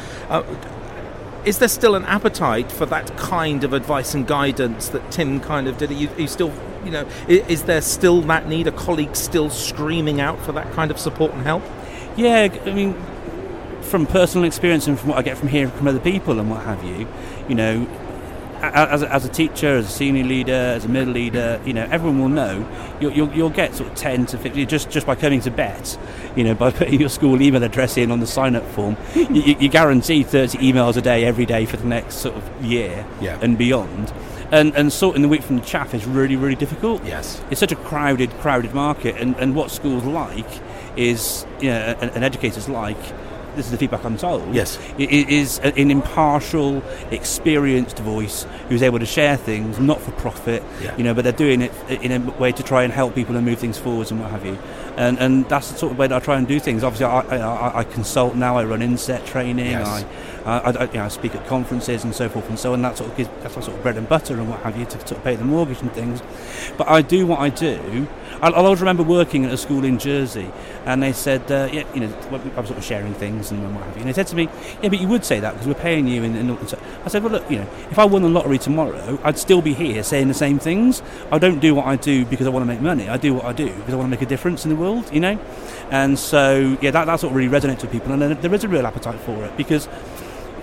Is there still an appetite for that kind of advice and guidance that Tim kind of did? Are you, are you still, you know, is, is there still that need? Are colleagues still screaming out for that kind of support and help? Yeah, I mean, from personal experience and from what I get from hearing from other people and what have you, you know, as a, as a teacher, as a senior leader, as a middle leader, you know, everyone will know. You'll, you'll, you'll get sort of 10 to 50, just, just by coming to Bett, you know, by (laughs) putting your school email address in on the sign up form, you, you you guarantee 30 emails a day every day for the next sort of year Yeah. and beyond. And, and sorting the wheat from the chaff is really, really difficult. Yes. It's such a crowded, crowded market. And, and what schools like is, you know, and, and educators like, this is the feedback I'm told. Yes. i- i- is an impartial, experienced voice who's able to share things, not for profit, Yeah. you know, but they're doing it in a way to try and help people and move things forwards and what have you. And, and that's the sort of way that I try and do things. Obviously, I, I, I- consult now. I run inset training. Yes. I, I, I, you know, I speak at conferences and so forth and so on. That sort of gives, that's my sort of bread and butter and what have you to of pay the mortgage and things. But I do what I do. I, I always remember working at a school in Jersey, and they said, uh, yeah, you know, I was sort of sharing things and what have you. And they said to me, yeah, but you would say that because we're paying you. And, and, so I said, well, look, you know, if I won the lottery tomorrow, I'd still be here saying the same things. I don't do what I do because I want to make money. I do what I do because I want to make a difference in the world, you know. And so, yeah, that, that's what really resonates with people, and there is a real appetite for it because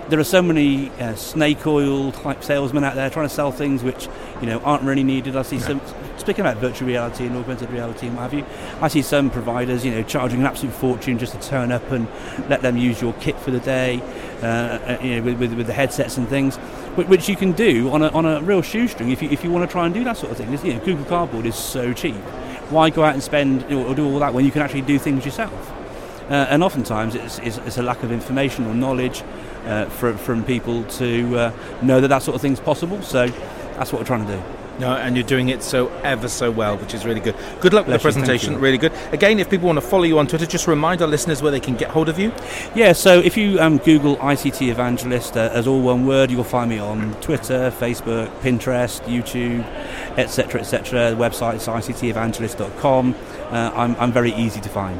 there are so many uh, snake oil type salesmen out there trying to sell things which you know aren't really needed. I see some speaking about virtual reality and augmented reality and what have you. I see some providers you know charging an absolute fortune just to turn up and let them use your kit for the day, uh, uh, you know, with, with, with the headsets and things, whi- which you can do on a, on a real shoestring if you, if you want to try and do that sort of thing. You know, Google Cardboard is so cheap. Why go out and spend or do all that when you can actually do things yourself? Uh, and oftentimes it's, it's, it's a lack of information or knowledge uh, from, from people to uh, know that that sort of thing's possible. So that's what we're trying to do. No, and you're doing it so ever so well, which is really good. Good luck with the Bless thank presentation, you. really good. Again, if people want to follow you on Twitter, just remind our listeners where they can get hold of you. Yeah, so if you um, Google ICT Evangelist uh, as all one word, you'll find me on Twitter, Facebook, Pinterest, YouTube, etc., etc. The website is ictevangelist.com. Uh, I'm, I'm very easy to find.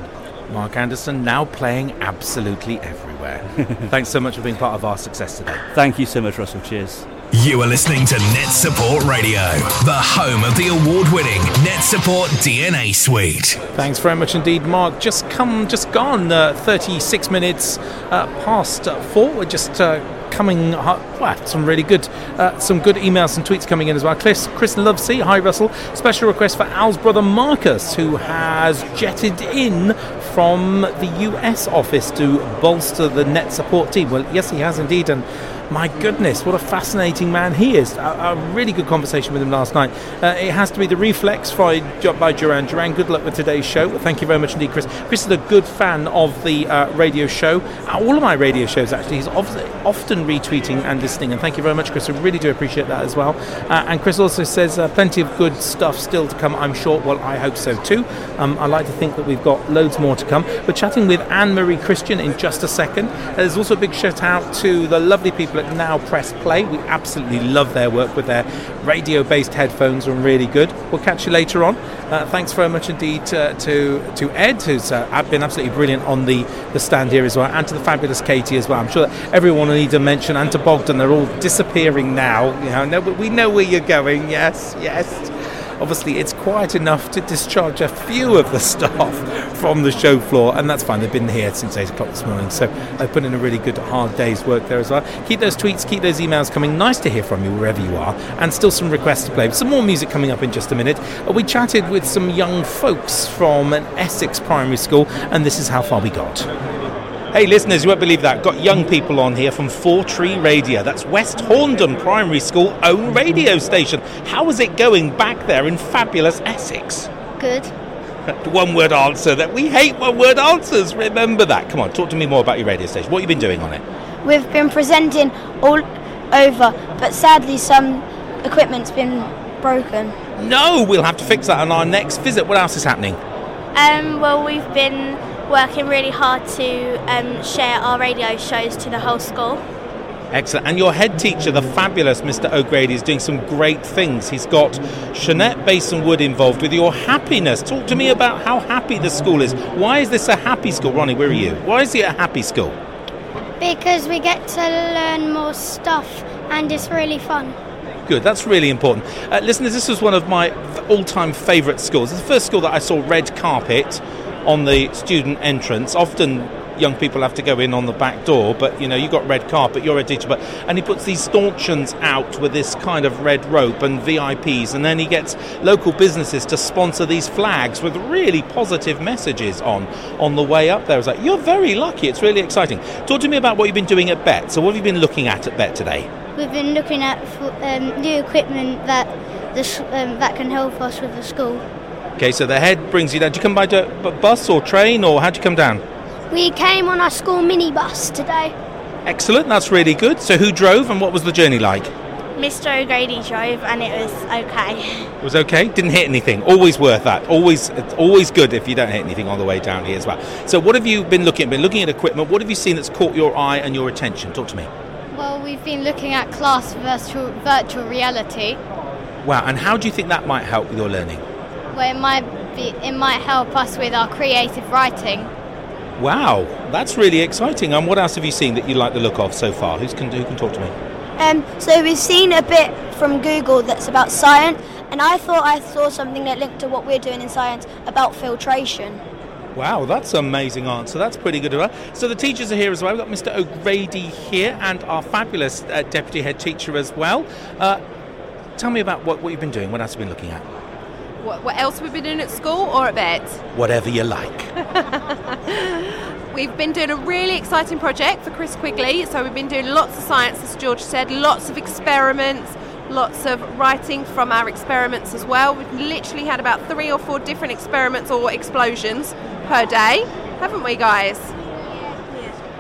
Mark Anderson now playing absolutely everywhere. (laughs) Thanks so much for being part of our success today. Thank you so much, Russell. Cheers. You are listening to Net Support Radio, the home of the award winning Net Support DNA Suite. Thanks very much indeed, Mark. Just come, just gone, uh, 36 minutes uh, past uh, four. We're just uh, coming, wow, some really good, uh, some good emails and tweets coming in as well. Chris, Chris Lovesey, hi Russell. Special request for Al's brother Marcus, who has jetted in from the US office to bolster the net support team. Well, yes, he has indeed, and my goodness, what a fascinating man he is. A, a really good conversation with him last night. Uh, it has to be the Reflex by, by Duran Duran. Good luck with today's show. Thank you very much indeed, Chris. Chris is a good fan of the uh, radio show. Uh, all of my radio shows, actually. He's often, often retweeting and listening. And thank you very much, Chris. I really do appreciate that as well. Uh, and Chris also says uh, plenty of good stuff still to come, I'm sure. Well, I hope so too. Um, I like to think that we've got loads more to come. We're chatting with Anne Marie Christian in just a second. There's also a big shout out to the lovely people Now Press Play. We absolutely love their work with their radio based headphones and really good. We'll catch you later on. Uh, thanks very much indeed uh, to, to Ed, who's uh, been absolutely brilliant on the, the stand here as well, and to the fabulous Katie as well. I'm sure that everyone will need to mention, and to Bogdan, they're all disappearing now. You know, no, but we know where you're going. Yes, yes obviously it's quiet enough to discharge a few of the (laughs) staff from the show floor, and that's fine. They've been here since 8 o'clock this morning, so they've put in a really good hard day's work there as well. Keep those tweets, keep those emails coming. Nice to hear from you wherever you are, and still some requests to play. Some more music coming up in just a minute. We chatted with some young folks from an Essex primary school, and this is how far we got. Hey, listeners, you won't believe that. Got young people on here from Four Tree Radio. That's West Horndon Primary School own radio station. How is it going back there in fabulous Essex? Good. (laughs) One word answer that we hate one word answers. Remember that. Come on, talk to me more about your radio station. What have you been doing on it? We've been presenting all over, but sadly some equipment's been broken. No, we'll have to fix that on our next visit. What else is happening? Um, well, we've been working really hard to um, share our radio shows to the whole school. Excellent. And your head teacher, the fabulous Mr. O'Grady, is doing some great things. He's got Shonette Bason-Wood involved with your happiness. Talk to me about how happy the school is. Why is this a happy school? Ronnie, where are you? Why is it a happy school? Because we get to learn more stuff and it's really fun. Good, that's really important. Uh, listeners, this was one of my all time favourite schools. It's the first school that I saw red carpet on the student entrance. Often young people have to go in on the back door, but you know, you've got red carpet, you're a teacher, but and he puts these stanchions out with this kind of red rope and VIPs, and then he gets local businesses to sponsor these flags with really positive messages on on the way up there. It's like, you're very lucky, it's really exciting. Talk to me about what you've been doing at Bett. So what have you been looking at at Bett today? We've been looking at um, new equipment that um, that can help us with the school. Okay, so the head brings you down. Do you come by d- bus or train, or how do you come down? We came on our school minibus today. Excellent, that's really good. So who drove and what was the journey like? Mr. O'Grady drove and it was okay. It was okay. Didn't hit anything. Always worth that. Always, it's always good if you don't hit anything on the way down here as well. So, what have you been looking at? Been looking at equipment. What have you seen that's caught your eye and your attention? Talk to me. Well, we've been looking at class virtual virtual reality. Wow. And how do you think that might help with your learning? Where it might be, it might help us with our creative writing. Wow, that's really exciting. And what else have you seen that you like the look of so far? Who's can who can talk to me? Um, so we've seen a bit from Google that's about science, and I thought I saw something that linked to what we're doing in science about filtration. Wow, that's an amazing answer. That's pretty good. So the teachers are here as well. We've got Mr. O'Grady here and our fabulous uh, deputy head teacher as well. Uh, tell me about what, what you've been doing. What else have you been looking at? What, what else we've been doing at school or at Bett? Whatever you like. (laughs) We've been doing a really exciting project for Chris Quigley. So we've been doing lots of science, as George said, lots of experiments, lots of writing from our experiments as well. We've literally had about three or four different experiments or explosions per day, haven't we, guys?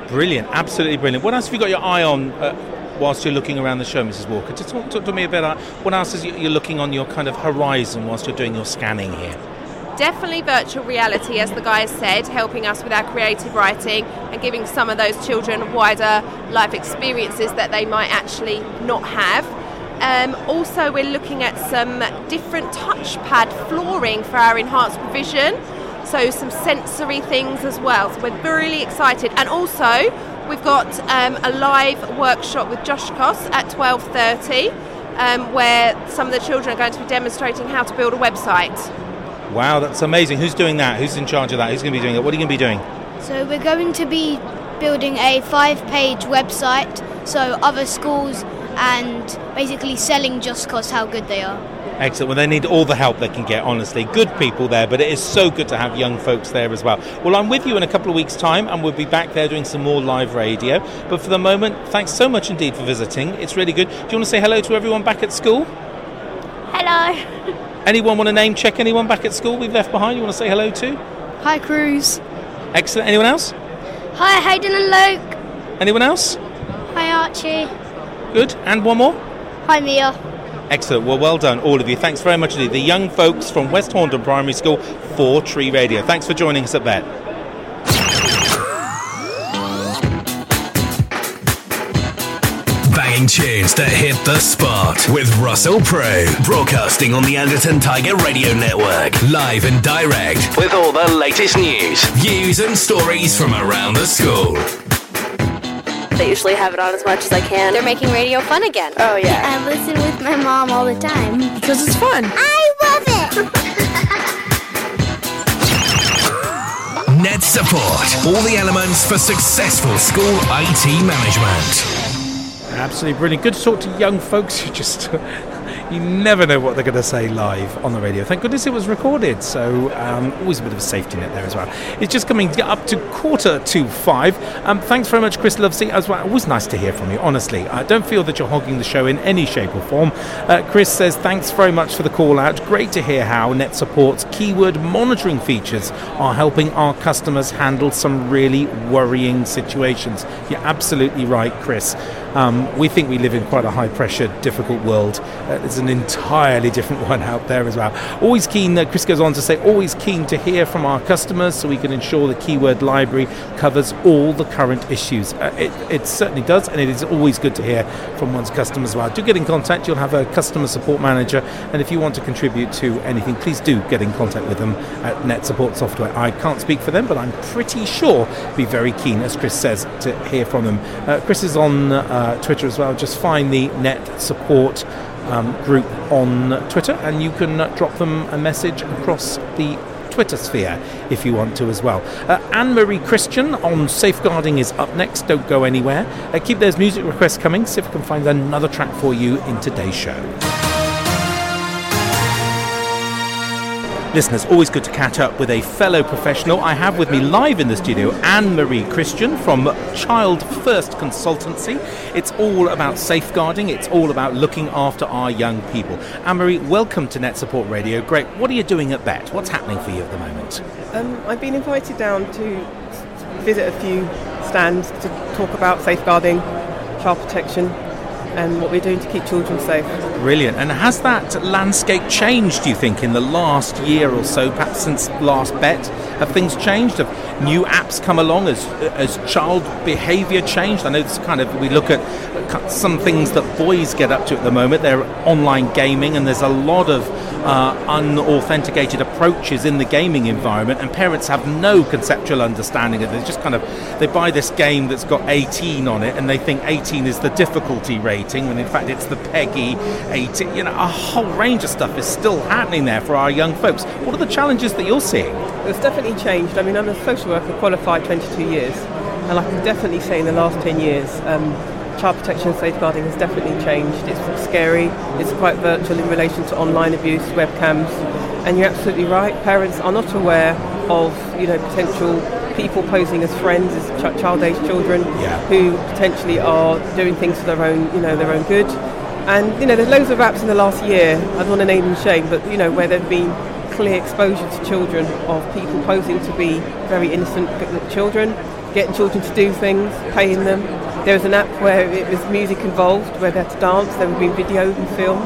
Brilliant, absolutely brilliant. What else have you got your eye on uh, whilst you're looking around the show, Mrs. Walker? Just talk, talk to me about uh, what else is you- you're looking on your kind of horizon whilst you're doing your scanning here. Definitely virtual reality, as the guys said, helping us with our creative writing and giving some of those children wider life experiences that they might actually not have. Um, also, we're looking at some different touchpad flooring for our enhanced provision, so some sensory things as well. So we're really excited, and also we've got um, a live workshop with Josh Koss at 12:30, um, where some of the children are going to be demonstrating how to build a website. Wow, that's amazing. Who's doing that? Who's in charge of that? Who's going to be doing it? What are you going to be doing? So we're going to be building a five-page website so other schools and basically selling Just Cause how good they are. Excellent. Well, they need all the help they can get, honestly. Good people there, but it is so good to have young folks there as well. Well, I'm with you in a couple of weeks' time, and we'll be back there doing some more live radio. But for the moment, thanks so much indeed for visiting. It's really good. Do you want to say hello to everyone back at school? Hello. (laughs) Anyone want to name check anyone back at school we've left behind? You want to say hello to? Hi, Cruz. Excellent. Anyone else? Hi, Hayden and Luke. Anyone else? Hi, Archie. Good. And one more? Hi, Mia. Excellent. Well, well done, all of you. Thanks very much. The young folks from West Horndon Primary School for Tree Radio. Thanks for joining us at Bett. Banging tunes that hit the spot with Russell Prue. Broadcasting on the Anderton Tiger Radio Network. Live and direct with all the latest news, views, and stories from around the school. I usually have it on as much as I can. They're making radio fun again. Oh, yeah. I listen with my mom all the time. Because it's fun. I love it! Net Support. All the elements for successful school IT management. Absolutely brilliant. Good to talk to young folks who just. You never know what they're going to say live on the radio. Thank goodness it was recorded, so um, always a bit of a safety net there as well. It's just coming up to quarter to five. Um, thanks very much, Chris Lovesey, as well. Always nice to hear from you, honestly. I don't feel that you're hogging the show in any shape or form. Uh, Chris says, thanks very much for the call out. Great to hear how Net Support's keyword monitoring features are helping our customers handle some really worrying situations. You're absolutely right, Chris. Um, we think we live in quite a high pressure, difficult world. Uh, there's an entirely different (laughs) one out there as well. Always keen, uh, Chris goes on to say, always keen to hear from our customers so we can ensure the keyword library covers all the current issues. Uh, it, it certainly does, and it is always good to hear from one's customers as well. Do get in contact, you'll have a customer support manager, and if you want to contribute to anything, please do get in contact with them at Net Support Software. I can't speak for them, but I'm pretty sure be very keen, as Chris says, to hear from them. Uh, Chris is on uh, Twitter as well. Just find the Net Support um, group on Twitter, and you can uh, drop them a message across the Twitter sphere if you want to as well. Uh, Anne Marie Christian on Safeguarding is up next. Don't go anywhere. Uh, keep those music requests coming. See if we can find another track for you in today's show. Listeners, always good to catch up with a fellow professional. I have with me live in the studio Anne Marie Christian from Child First Consultancy. It's all about safeguarding, it's all about looking after our young people. Anne Marie, welcome to Net Support Radio. Great. What are you doing at Bett? What's happening for you at the moment? Um, I've been invited down to visit a few stands to talk about safeguarding, child protection, and what we're doing to keep children safe. Brilliant. And has that landscape changed, do you think, in the last year or so, perhaps since last Bett? Have things changed? Have new apps come along? As, as child behaviour changed? I know it's kind of, we look at some things that boys get up to at the moment. They're online gaming, and there's a lot of uh, unauthenticated approaches in the gaming environment, and parents have no conceptual understanding of it. They just kind of, they buy this game that's got 18 on it, and they think 18 is the difficulty rating, when in fact it's the PEGI 18. You know, a whole range of stuff is still happening there for our young folks. What are the challenges that you're seeing? It's definitely changed. I mean, I'm a social worker qualified 22 years, and I can definitely say in the last 10 years, um, child protection and safeguarding has definitely changed. It's scary, it's quite virtual in relation to online abuse, webcams, and you're absolutely right. Parents are not aware of you know potential people posing as friends as ch- child-aged children yeah. who potentially are doing things for their own you know their own good. And you know there's loads of apps in the last year. I don't want to name and shame, but you know where there've been clear exposure to children of people posing to be very innocent children, getting children to do things, paying them. There was an app where it was music involved, where they had to dance, There were being videoed and filmed,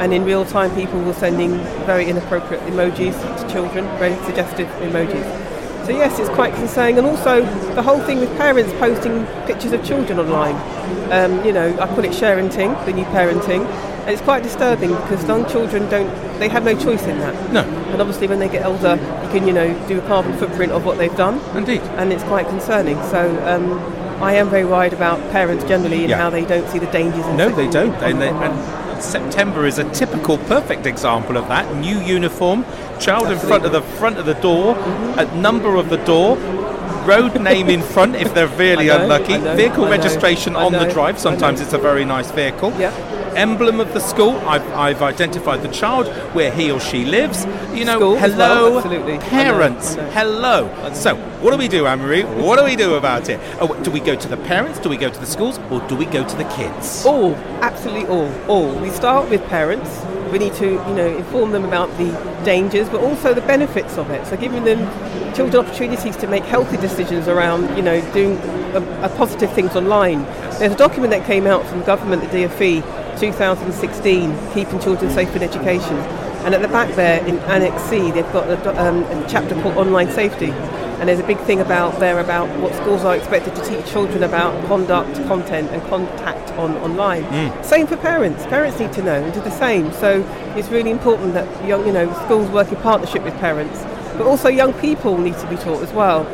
and in real time people were sending very inappropriate emojis to children, very suggestive emojis. So yes, it's quite concerning, and also the whole thing with parents posting pictures of children online. Um, you know, I call it sharenting, the new parenting, and it's quite disturbing because young children don't, they have no choice in that. No. And obviously when they get older, you can, you know, do a carbon footprint of what they've done. Indeed. And it's quite concerning. So um, I am very worried about parents generally and Yeah. how they don't see the dangers. No, they don't. And, they, and September is a typical, perfect example of that. New uniform, child in front of the front of the door, a number of the door, road name in front if they're really know, unlucky, know, vehicle know, registration on the drive. Sometimes it's a very nice vehicle. Yeah. Emblem of the school. I've, I've identified the child where he or she lives. You know, School hello, well, absolutely. I know, parents. I know. Hello. So, what do we do, Anne Marie? What do we do about it? Oh, do we go to the parents? Do we go to the schools? Or do we go to the kids? All, absolutely all, all. We start with parents. We need to, you know, inform them about the dangers, but also the benefits of it. So giving them children opportunities to make healthy decisions around, you know, doing a, a positive things online. There's a document that came out from government, the DFE, 2016, keeping children safe in education. And at the back there, in Annex C, they've got a, um, a chapter called Online Safety. And there's a big thing about there about what schools are expected to teach children about conduct, content, and contact on online. Mm. Same for parents. Parents need to know and do the same. So it's really important that young, you know, schools work in partnership with parents, but also young people need to be taught as well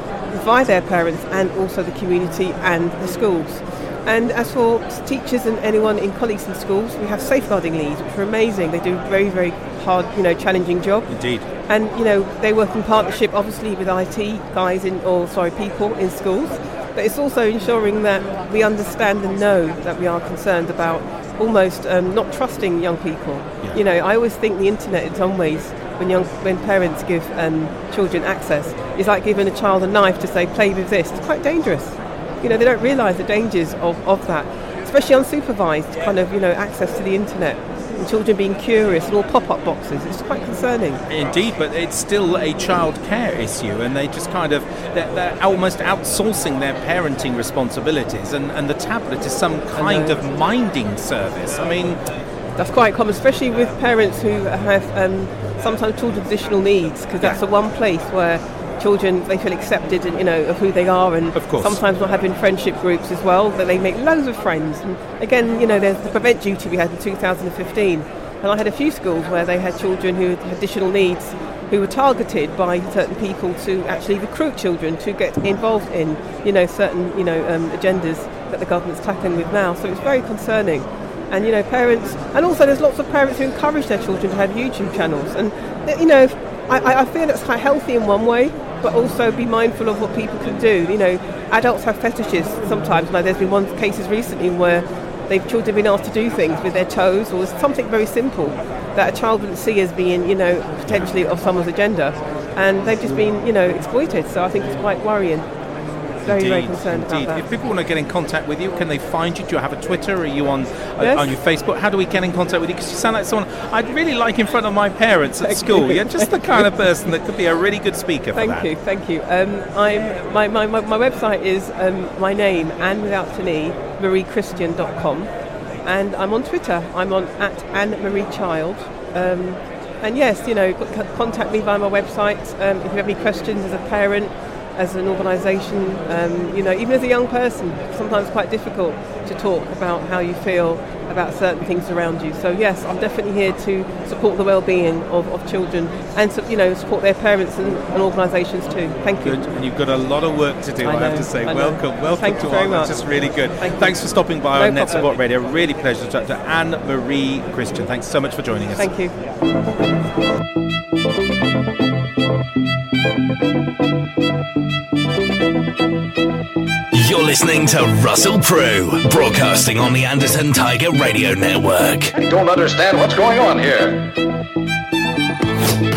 by their parents and also the community and the schools. And as for teachers and anyone in colleagues in schools, we have safeguarding leads, which are amazing. They do a very, very hard, you know, challenging job. Indeed. And you know, they work in partnership, obviously, with IT guys in, or sorry, people in schools. But it's also ensuring that we understand and know that we are concerned about almost um, not trusting young people. Yeah. You know, I always think the internet, in some ways, when young when parents give um, children access, is like giving a child a knife to say, play with this. It's quite dangerous. You know, they don't realise the dangers of, of that, especially unsupervised kind of, you know, access to the internet. And children being curious and all pop-up boxes. It's quite concerning. Indeed, but it's still a child care issue, and they just kind of they're, they're almost outsourcing their parenting responsibilities, and, and the tablet is some kind of minding service. I mean, That's quite common, especially with parents who have um, sometimes children with additional needs, because that's the one place where children they feel accepted and you know of who they are, and Of course. sometimes not having friendship groups as well. That they make loads of friends. And again, you know, there's the prevent duty we had in 2015, and I had a few schools where they had children who had additional needs. Who were targeted by certain people to actually recruit children to get involved in, you know, certain, you know, um, agendas that the government's tackling with now. So it's very concerning and you know parents and also there's lots of parents who encourage their children to have youtube channels and you know I- I, I feel that's quite healthy in one way but also be mindful of what people can do. You know adults have fetishes sometimes. Like there's been one cases recently where they've children been asked to do things with their toes or something very simple that a child wouldn't see as being you know potentially of someone's agenda. And they've just been you know exploited. So i think it's quite worrying very very Indeed, concerned indeed. about that If people want to get in contact with you, can they find you? Do you have a Twitter? Are you on uh, on your Facebook? How do we get in contact with you? Because you sound like someone I'd really like in front of my parents at Thank school. you. You're just the kind of person that could be a really good speaker for Thank that. you, thank you. Um, I'm my, my, my, my website is um, my name Anne without an e mariechristian.com, and I'm on Twitter. I'm on at Anne Marie Child. Um, and yes, you know, contact me via my website um, if you have any questions as a parent, as an organisation. Um, you know, even as a young person, sometimes quite difficult to talk about how you feel about certain things around you. So yes, I'm definitely here to support the well-being of, of children and you know support their parents and, and organisations too. Thank you. Good, and you've got a lot of work to do. I I, have to say, I know. welcome, welcome Thank to you much. It's just really good. Thank you. Thanks for stopping by No on Net. Support Radio. Really pleasure to talk to Anne Marie Christian. Thanks so much for joining us. Thank you. You're listening to Russell Prue, broadcasting on the Anderton Tiger Radio Network. I don't understand what's going on here.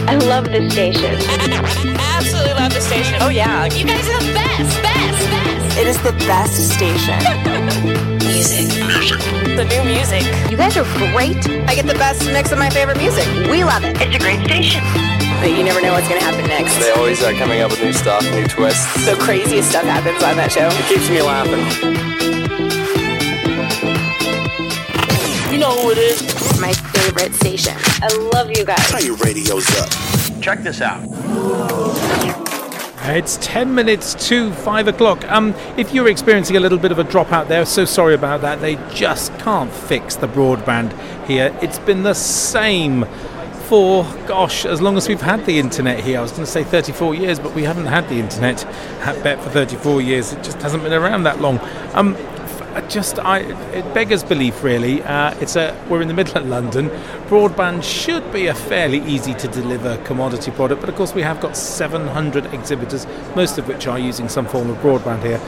I love this station. Absolutely love this station. Oh yeah, you guys are the best, best, best. It is the best station. (laughs) music. Music. The new music. You guys are great. I get the best mix of my favorite music. We love it. It's a great station. But you never know what's gonna happen next. They always are coming up with new stuff, new twists. The craziest stuff happens on that show. It keeps me laughing. You know who it is. My favorite station. I love you guys. Turn your radios up. Check this out. It's 10 minutes to 5 o'clock. Um, if you're experiencing a little bit of a dropout there, so sorry about that. They just can't fix the broadband here. It's been the same for, gosh, as long as we've had the internet here. I was going to say 34 years, but we haven't had the internet at Bett for 34 years. It just hasn't been around that long. Um, just I it beggars belief really. Uh, it's a we're in the middle of London. Broadband should be a fairly easy to deliver commodity product, but of course we have got 700 exhibitors, most of which are using some form of broadband here,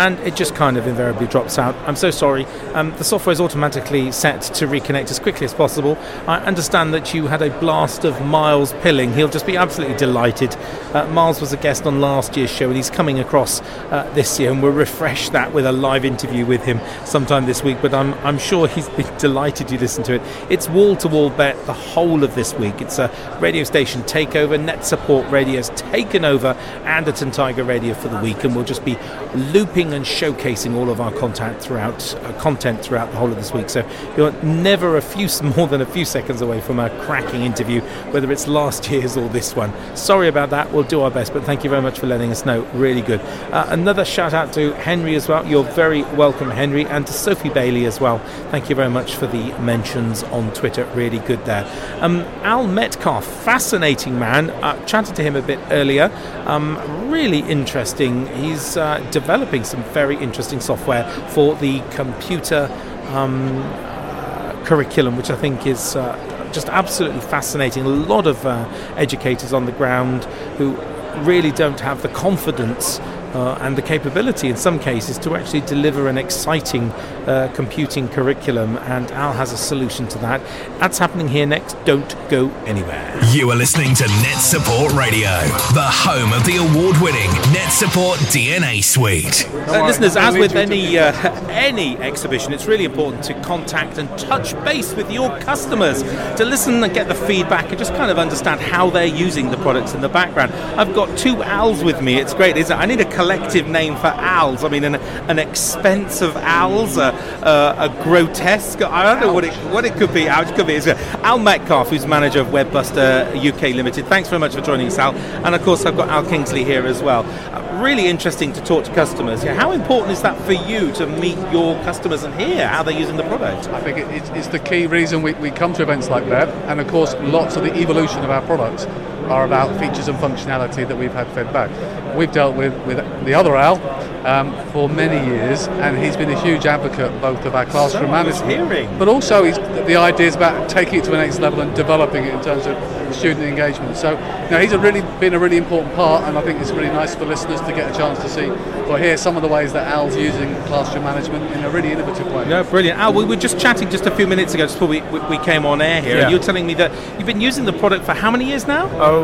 and it just kind of invariably drops out. I'm so sorry. Um, the software is automatically set to reconnect as quickly as possible. I understand that you had a blast of Miles Pilling. He'll just be absolutely delighted. Uh, Miles was a guest on last year's show, and he's coming across uh, this year, and we'll refresh that with a live interview with him sometime this week. But I'm, I'm sure he's (laughs) been delighted you listen to it. It's wall to wall Bett the whole of this week. It's a radio station takeover. Net Support Radio has taken over Anderton Tiger Radio for the week, and we'll just be looping and showcasing all of our content throughout uh, content throughout the whole of this week. So you're never a few (laughs) more than a few seconds away from a cracking interview, whether it's last year's or this one. Sorry about that. We'll do our best, but thank you very much for letting us know. Really good. Uh, another shout out to Henry as well. You're very welcome, Henry, and to Sophie Bailey as well. Thank you very much for the mentions on Twitter. Really good there. Um, Al Metcalf, fascinating man. Uh, chatted to him a bit earlier. Um, really interesting. He's uh, developing some very interesting software for the computer um, uh, curriculum, which I think is uh, just absolutely fascinating. A lot of uh, educators on the ground who really don't have the confidence uh, and the capability in some cases to actually deliver an exciting uh, computing curriculum, and Al has a solution to that. That's happening here next. Don't go anywhere. You are listening to Net Support Radio, the home of the award winning Net Support DNA Suite. Uh, listeners, as with any uh, (laughs) any exhibition, it's really important to contact and touch base with your customers to listen and get the feedback and just kind of understand how they're using the products in the background. I've got two Als with me. It's great, isn't it? I need a collective name for owls. I mean, an, an expensive owls, a, a, a, grotesque. I don't know what it what it could be. Ouch, could be. It's Al Metcalf, who's manager of Webbuster UK Limited. Thanks very much for joining us, Al. And of course, I've got Al Kingsley here as well. Uh, really interesting to talk to customers. How important is that for you to meet your customers and hear how they're using the product? I think it, it's the key reason we, we come to events like that, and of course, lots of the evolution of our products are about features and functionality that we've had fed back. We've dealt with, with the other Al um, for many years, and he's been a huge advocate both of our classroom so management, but also he's, the ideas about taking it to the next level and developing it in terms of student engagement. So, you know, he's a really been a really important part, and I think it's really nice for listeners to get a chance to see or hear some of the ways that Al's using classroom management in a really innovative way. Yeah, brilliant. Al, we were just chatting just a few minutes ago, just before we, we came on air here, Yeah. and you were telling me that you've been using the product for how many years now? Oh,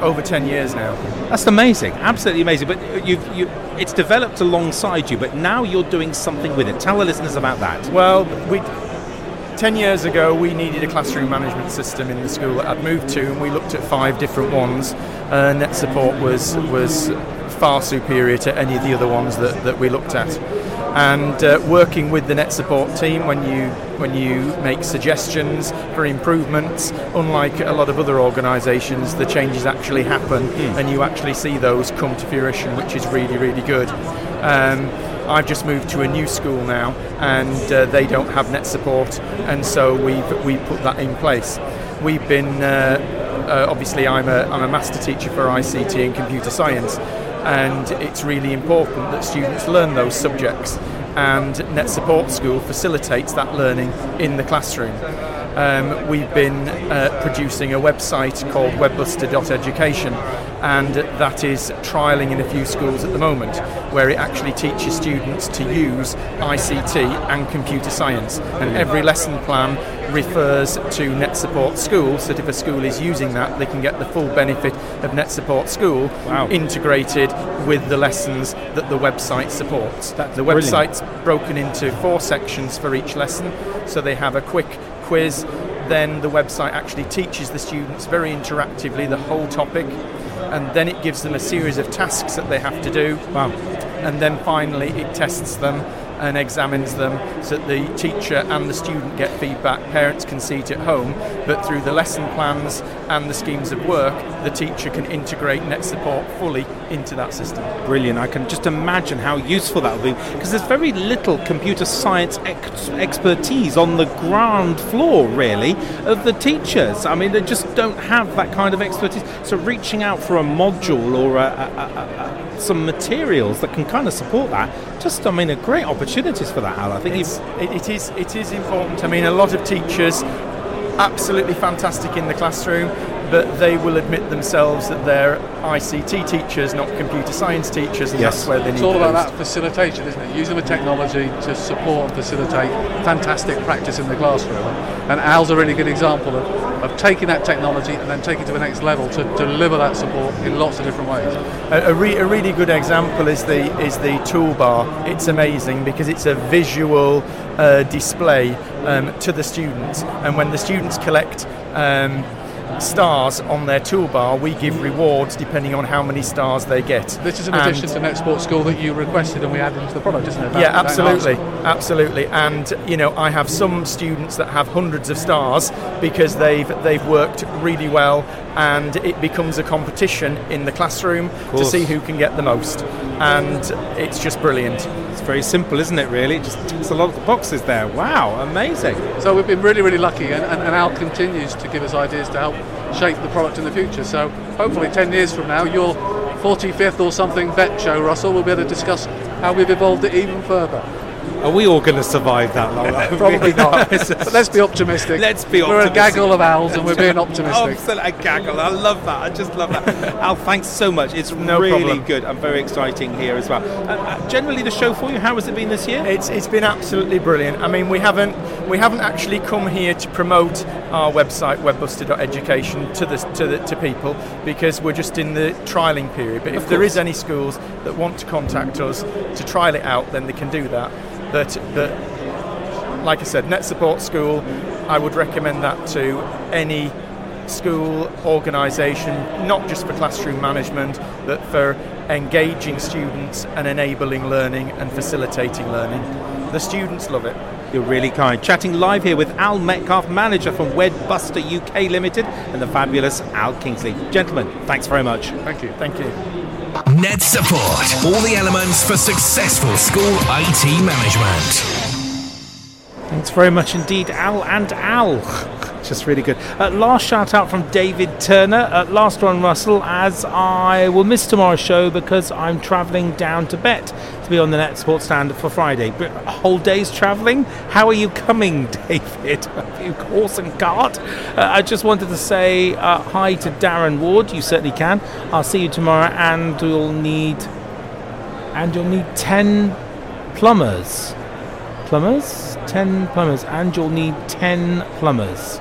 over 10 years now. That's amazing, absolutely amazing. But you've, you, it's developed alongside you, but now you're doing something with it. Tell the listeners about that. Well, we 10 years ago we needed a classroom management system in the school that I'd moved to and we looked at five different ones. Uh, Net Support was was far superior to any of the other ones that, that we looked at. And uh, working with the Net Support team when you when you make suggestions for improvements, unlike a lot of other organisations, the changes actually happen and you actually see those come to fruition, which is really really good. Um, I've just moved to a new school now, and uh, they don't have net support, and so we've we put that in place. We've been uh, uh, obviously I'm a I'm a master teacher for ICT and computer science, and it's really important that students learn those subjects. And Net Support School facilitates that learning in the classroom. Um, we've been uh, producing a website called webbuster.education, and that is trialling in a few schools at the moment, where it actually teaches students to use ICT and computer science. And hmm. every lesson plan refers to Net Support School, so that if a school is using that, they can get the full benefit of Net Support School integrated with the lessons that the website supports. the brilliant. website's broken into four sections for each lesson, so they have a quick quiz. Then the website actually teaches the students very interactively the whole topic, and then it gives them a series of tasks that they have to do. Wow. And then finally, it tests them and examines them so that the teacher and the student get feedback. Parents can see it at home, but through the lesson plans and the schemes of work, the teacher can integrate net support fully into that system. Brilliant. I can just imagine how useful that would be because there's very little computer science ex- expertise on the ground floor, really, of the teachers. I mean, they just don't have that kind of expertise. So, reaching out for a module or a, a, a, a, some materials that can kind of support that, just, I mean, a great opportunities for that, Al. I think It's, it, it is it is important. I mean, a lot of teachers absolutely fantastic in the classroom, but they will admit themselves that they're ICT teachers, not computer science teachers, and that's where they need. It's all about that facilitation, isn't it? Using the technology to support and facilitate fantastic practice in the classroom. And Al's a really good example of, of taking that technology and then taking it to the next level to deliver that support in lots of different ways. A, a, re- a really good example is the is the toolbar. It's amazing because it's a visual uh, display um, to the students, and when the students collect. Um, stars on their toolbar, we give rewards depending on how many stars they get. This is an And- addition to Net Support School that you requested and we added into the product, isn't it? That- yeah, absolutely, absolutely. And you know, I have some students that have hundreds of stars because they've they've worked really well, and it becomes a competition in the classroom to see who can get the most, and it's just brilliant. It's very simple, isn't it? Really, it just ticks a lot of the boxes there. Wow, amazing. So we've been really, really lucky, and, and, and Al continues to give us ideas to help shape the product in the future. So hopefully, 10 years from now, your 45th or something Bett show, Russell, we'll be able to discuss how we've evolved it even further. Are we all going to survive that long? (laughs) Probably not. (laughs) but let's be optimistic. Let's be optimistic. We're a gaggle of owls, and we're being optimistic. Absolutely, a gaggle. I love that. I just love that. Al, thanks so much. It's No really problem. good and very exciting here as well. Uh, uh, generally, the show for you, how has it been this year? It's it's been absolutely brilliant. I mean, we haven't we haven't actually come here to promote our website webbuster.education to the to the to people because we're just in the trialing period. But if Of there is any schools that want to contact us to trial it out, then they can do that. But but like I said, Net Support School, I would recommend that to any school organisation, not just for classroom management, but for engaging students and enabling learning and facilitating learning. The students love it. You're really kind. Chatting live here with Al Metcalf, manager from Webbuster UK Limited, and the fabulous Al Kingsley. Gentlemen, thanks very much. Thank you. Thank you. Net Support. All the elements for successful school IT management. Thanks very much indeed, Al and Al. Just really good. Uh, last shout out from David Turner. Uh, last one, Russell, as I will miss tomorrow's show because I'm travelling down to Bett to be on the Net Support stand for Friday. But a whole day's travelling? How are you coming, (laughs) David? You horse and cart? Uh, I just wanted to say uh, hi to Darren Ward. You certainly can. I'll see you tomorrow, and you'll need and you'll need ten plumbers plumbers 10 plumbers and you'll need 10 plumbers.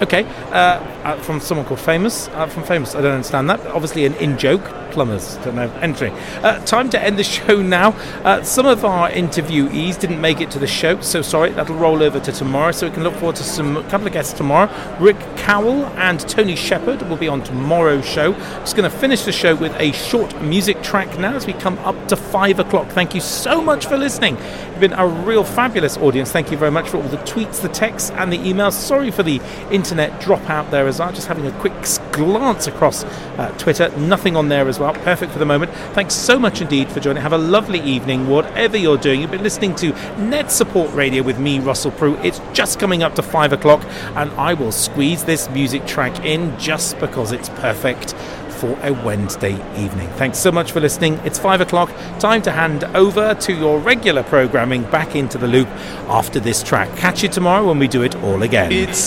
Okay uh, uh, from someone called famous. Uh, from famous i don't understand that. Obviously an in-joke plumbers don't know. Entry uh, time to end the show now. Uh, some of our interviewees didn't make it to the show so sorry that'll roll over to tomorrow. So we can look forward to some a couple of guests tomorrow. Rick cowell and tony shepard will be on tomorrow's show. Just going to finish the show with a short music track now as we come up to five o'clock. Thank you so much for listening. You've been a real fabulous audience. Thank you very much for all the tweets, the texts, and the emails. Sorry for the internet drop out there as well. Just having a quick glance across uh, Twitter. Nothing on there as well. Perfect for the moment. Thanks so much indeed for joining. Have a lovely evening, whatever you're doing. You've been listening to Net Support Radio with me, Russell Prue. It's just coming up to five o'clock, and I will squeeze this music track in just because it's perfect for a Wednesday evening. Thanks so much for listening. It's five o'clock. Time to hand over to your regular programming back into the loop after this track. Catch you tomorrow when we do it all again. It's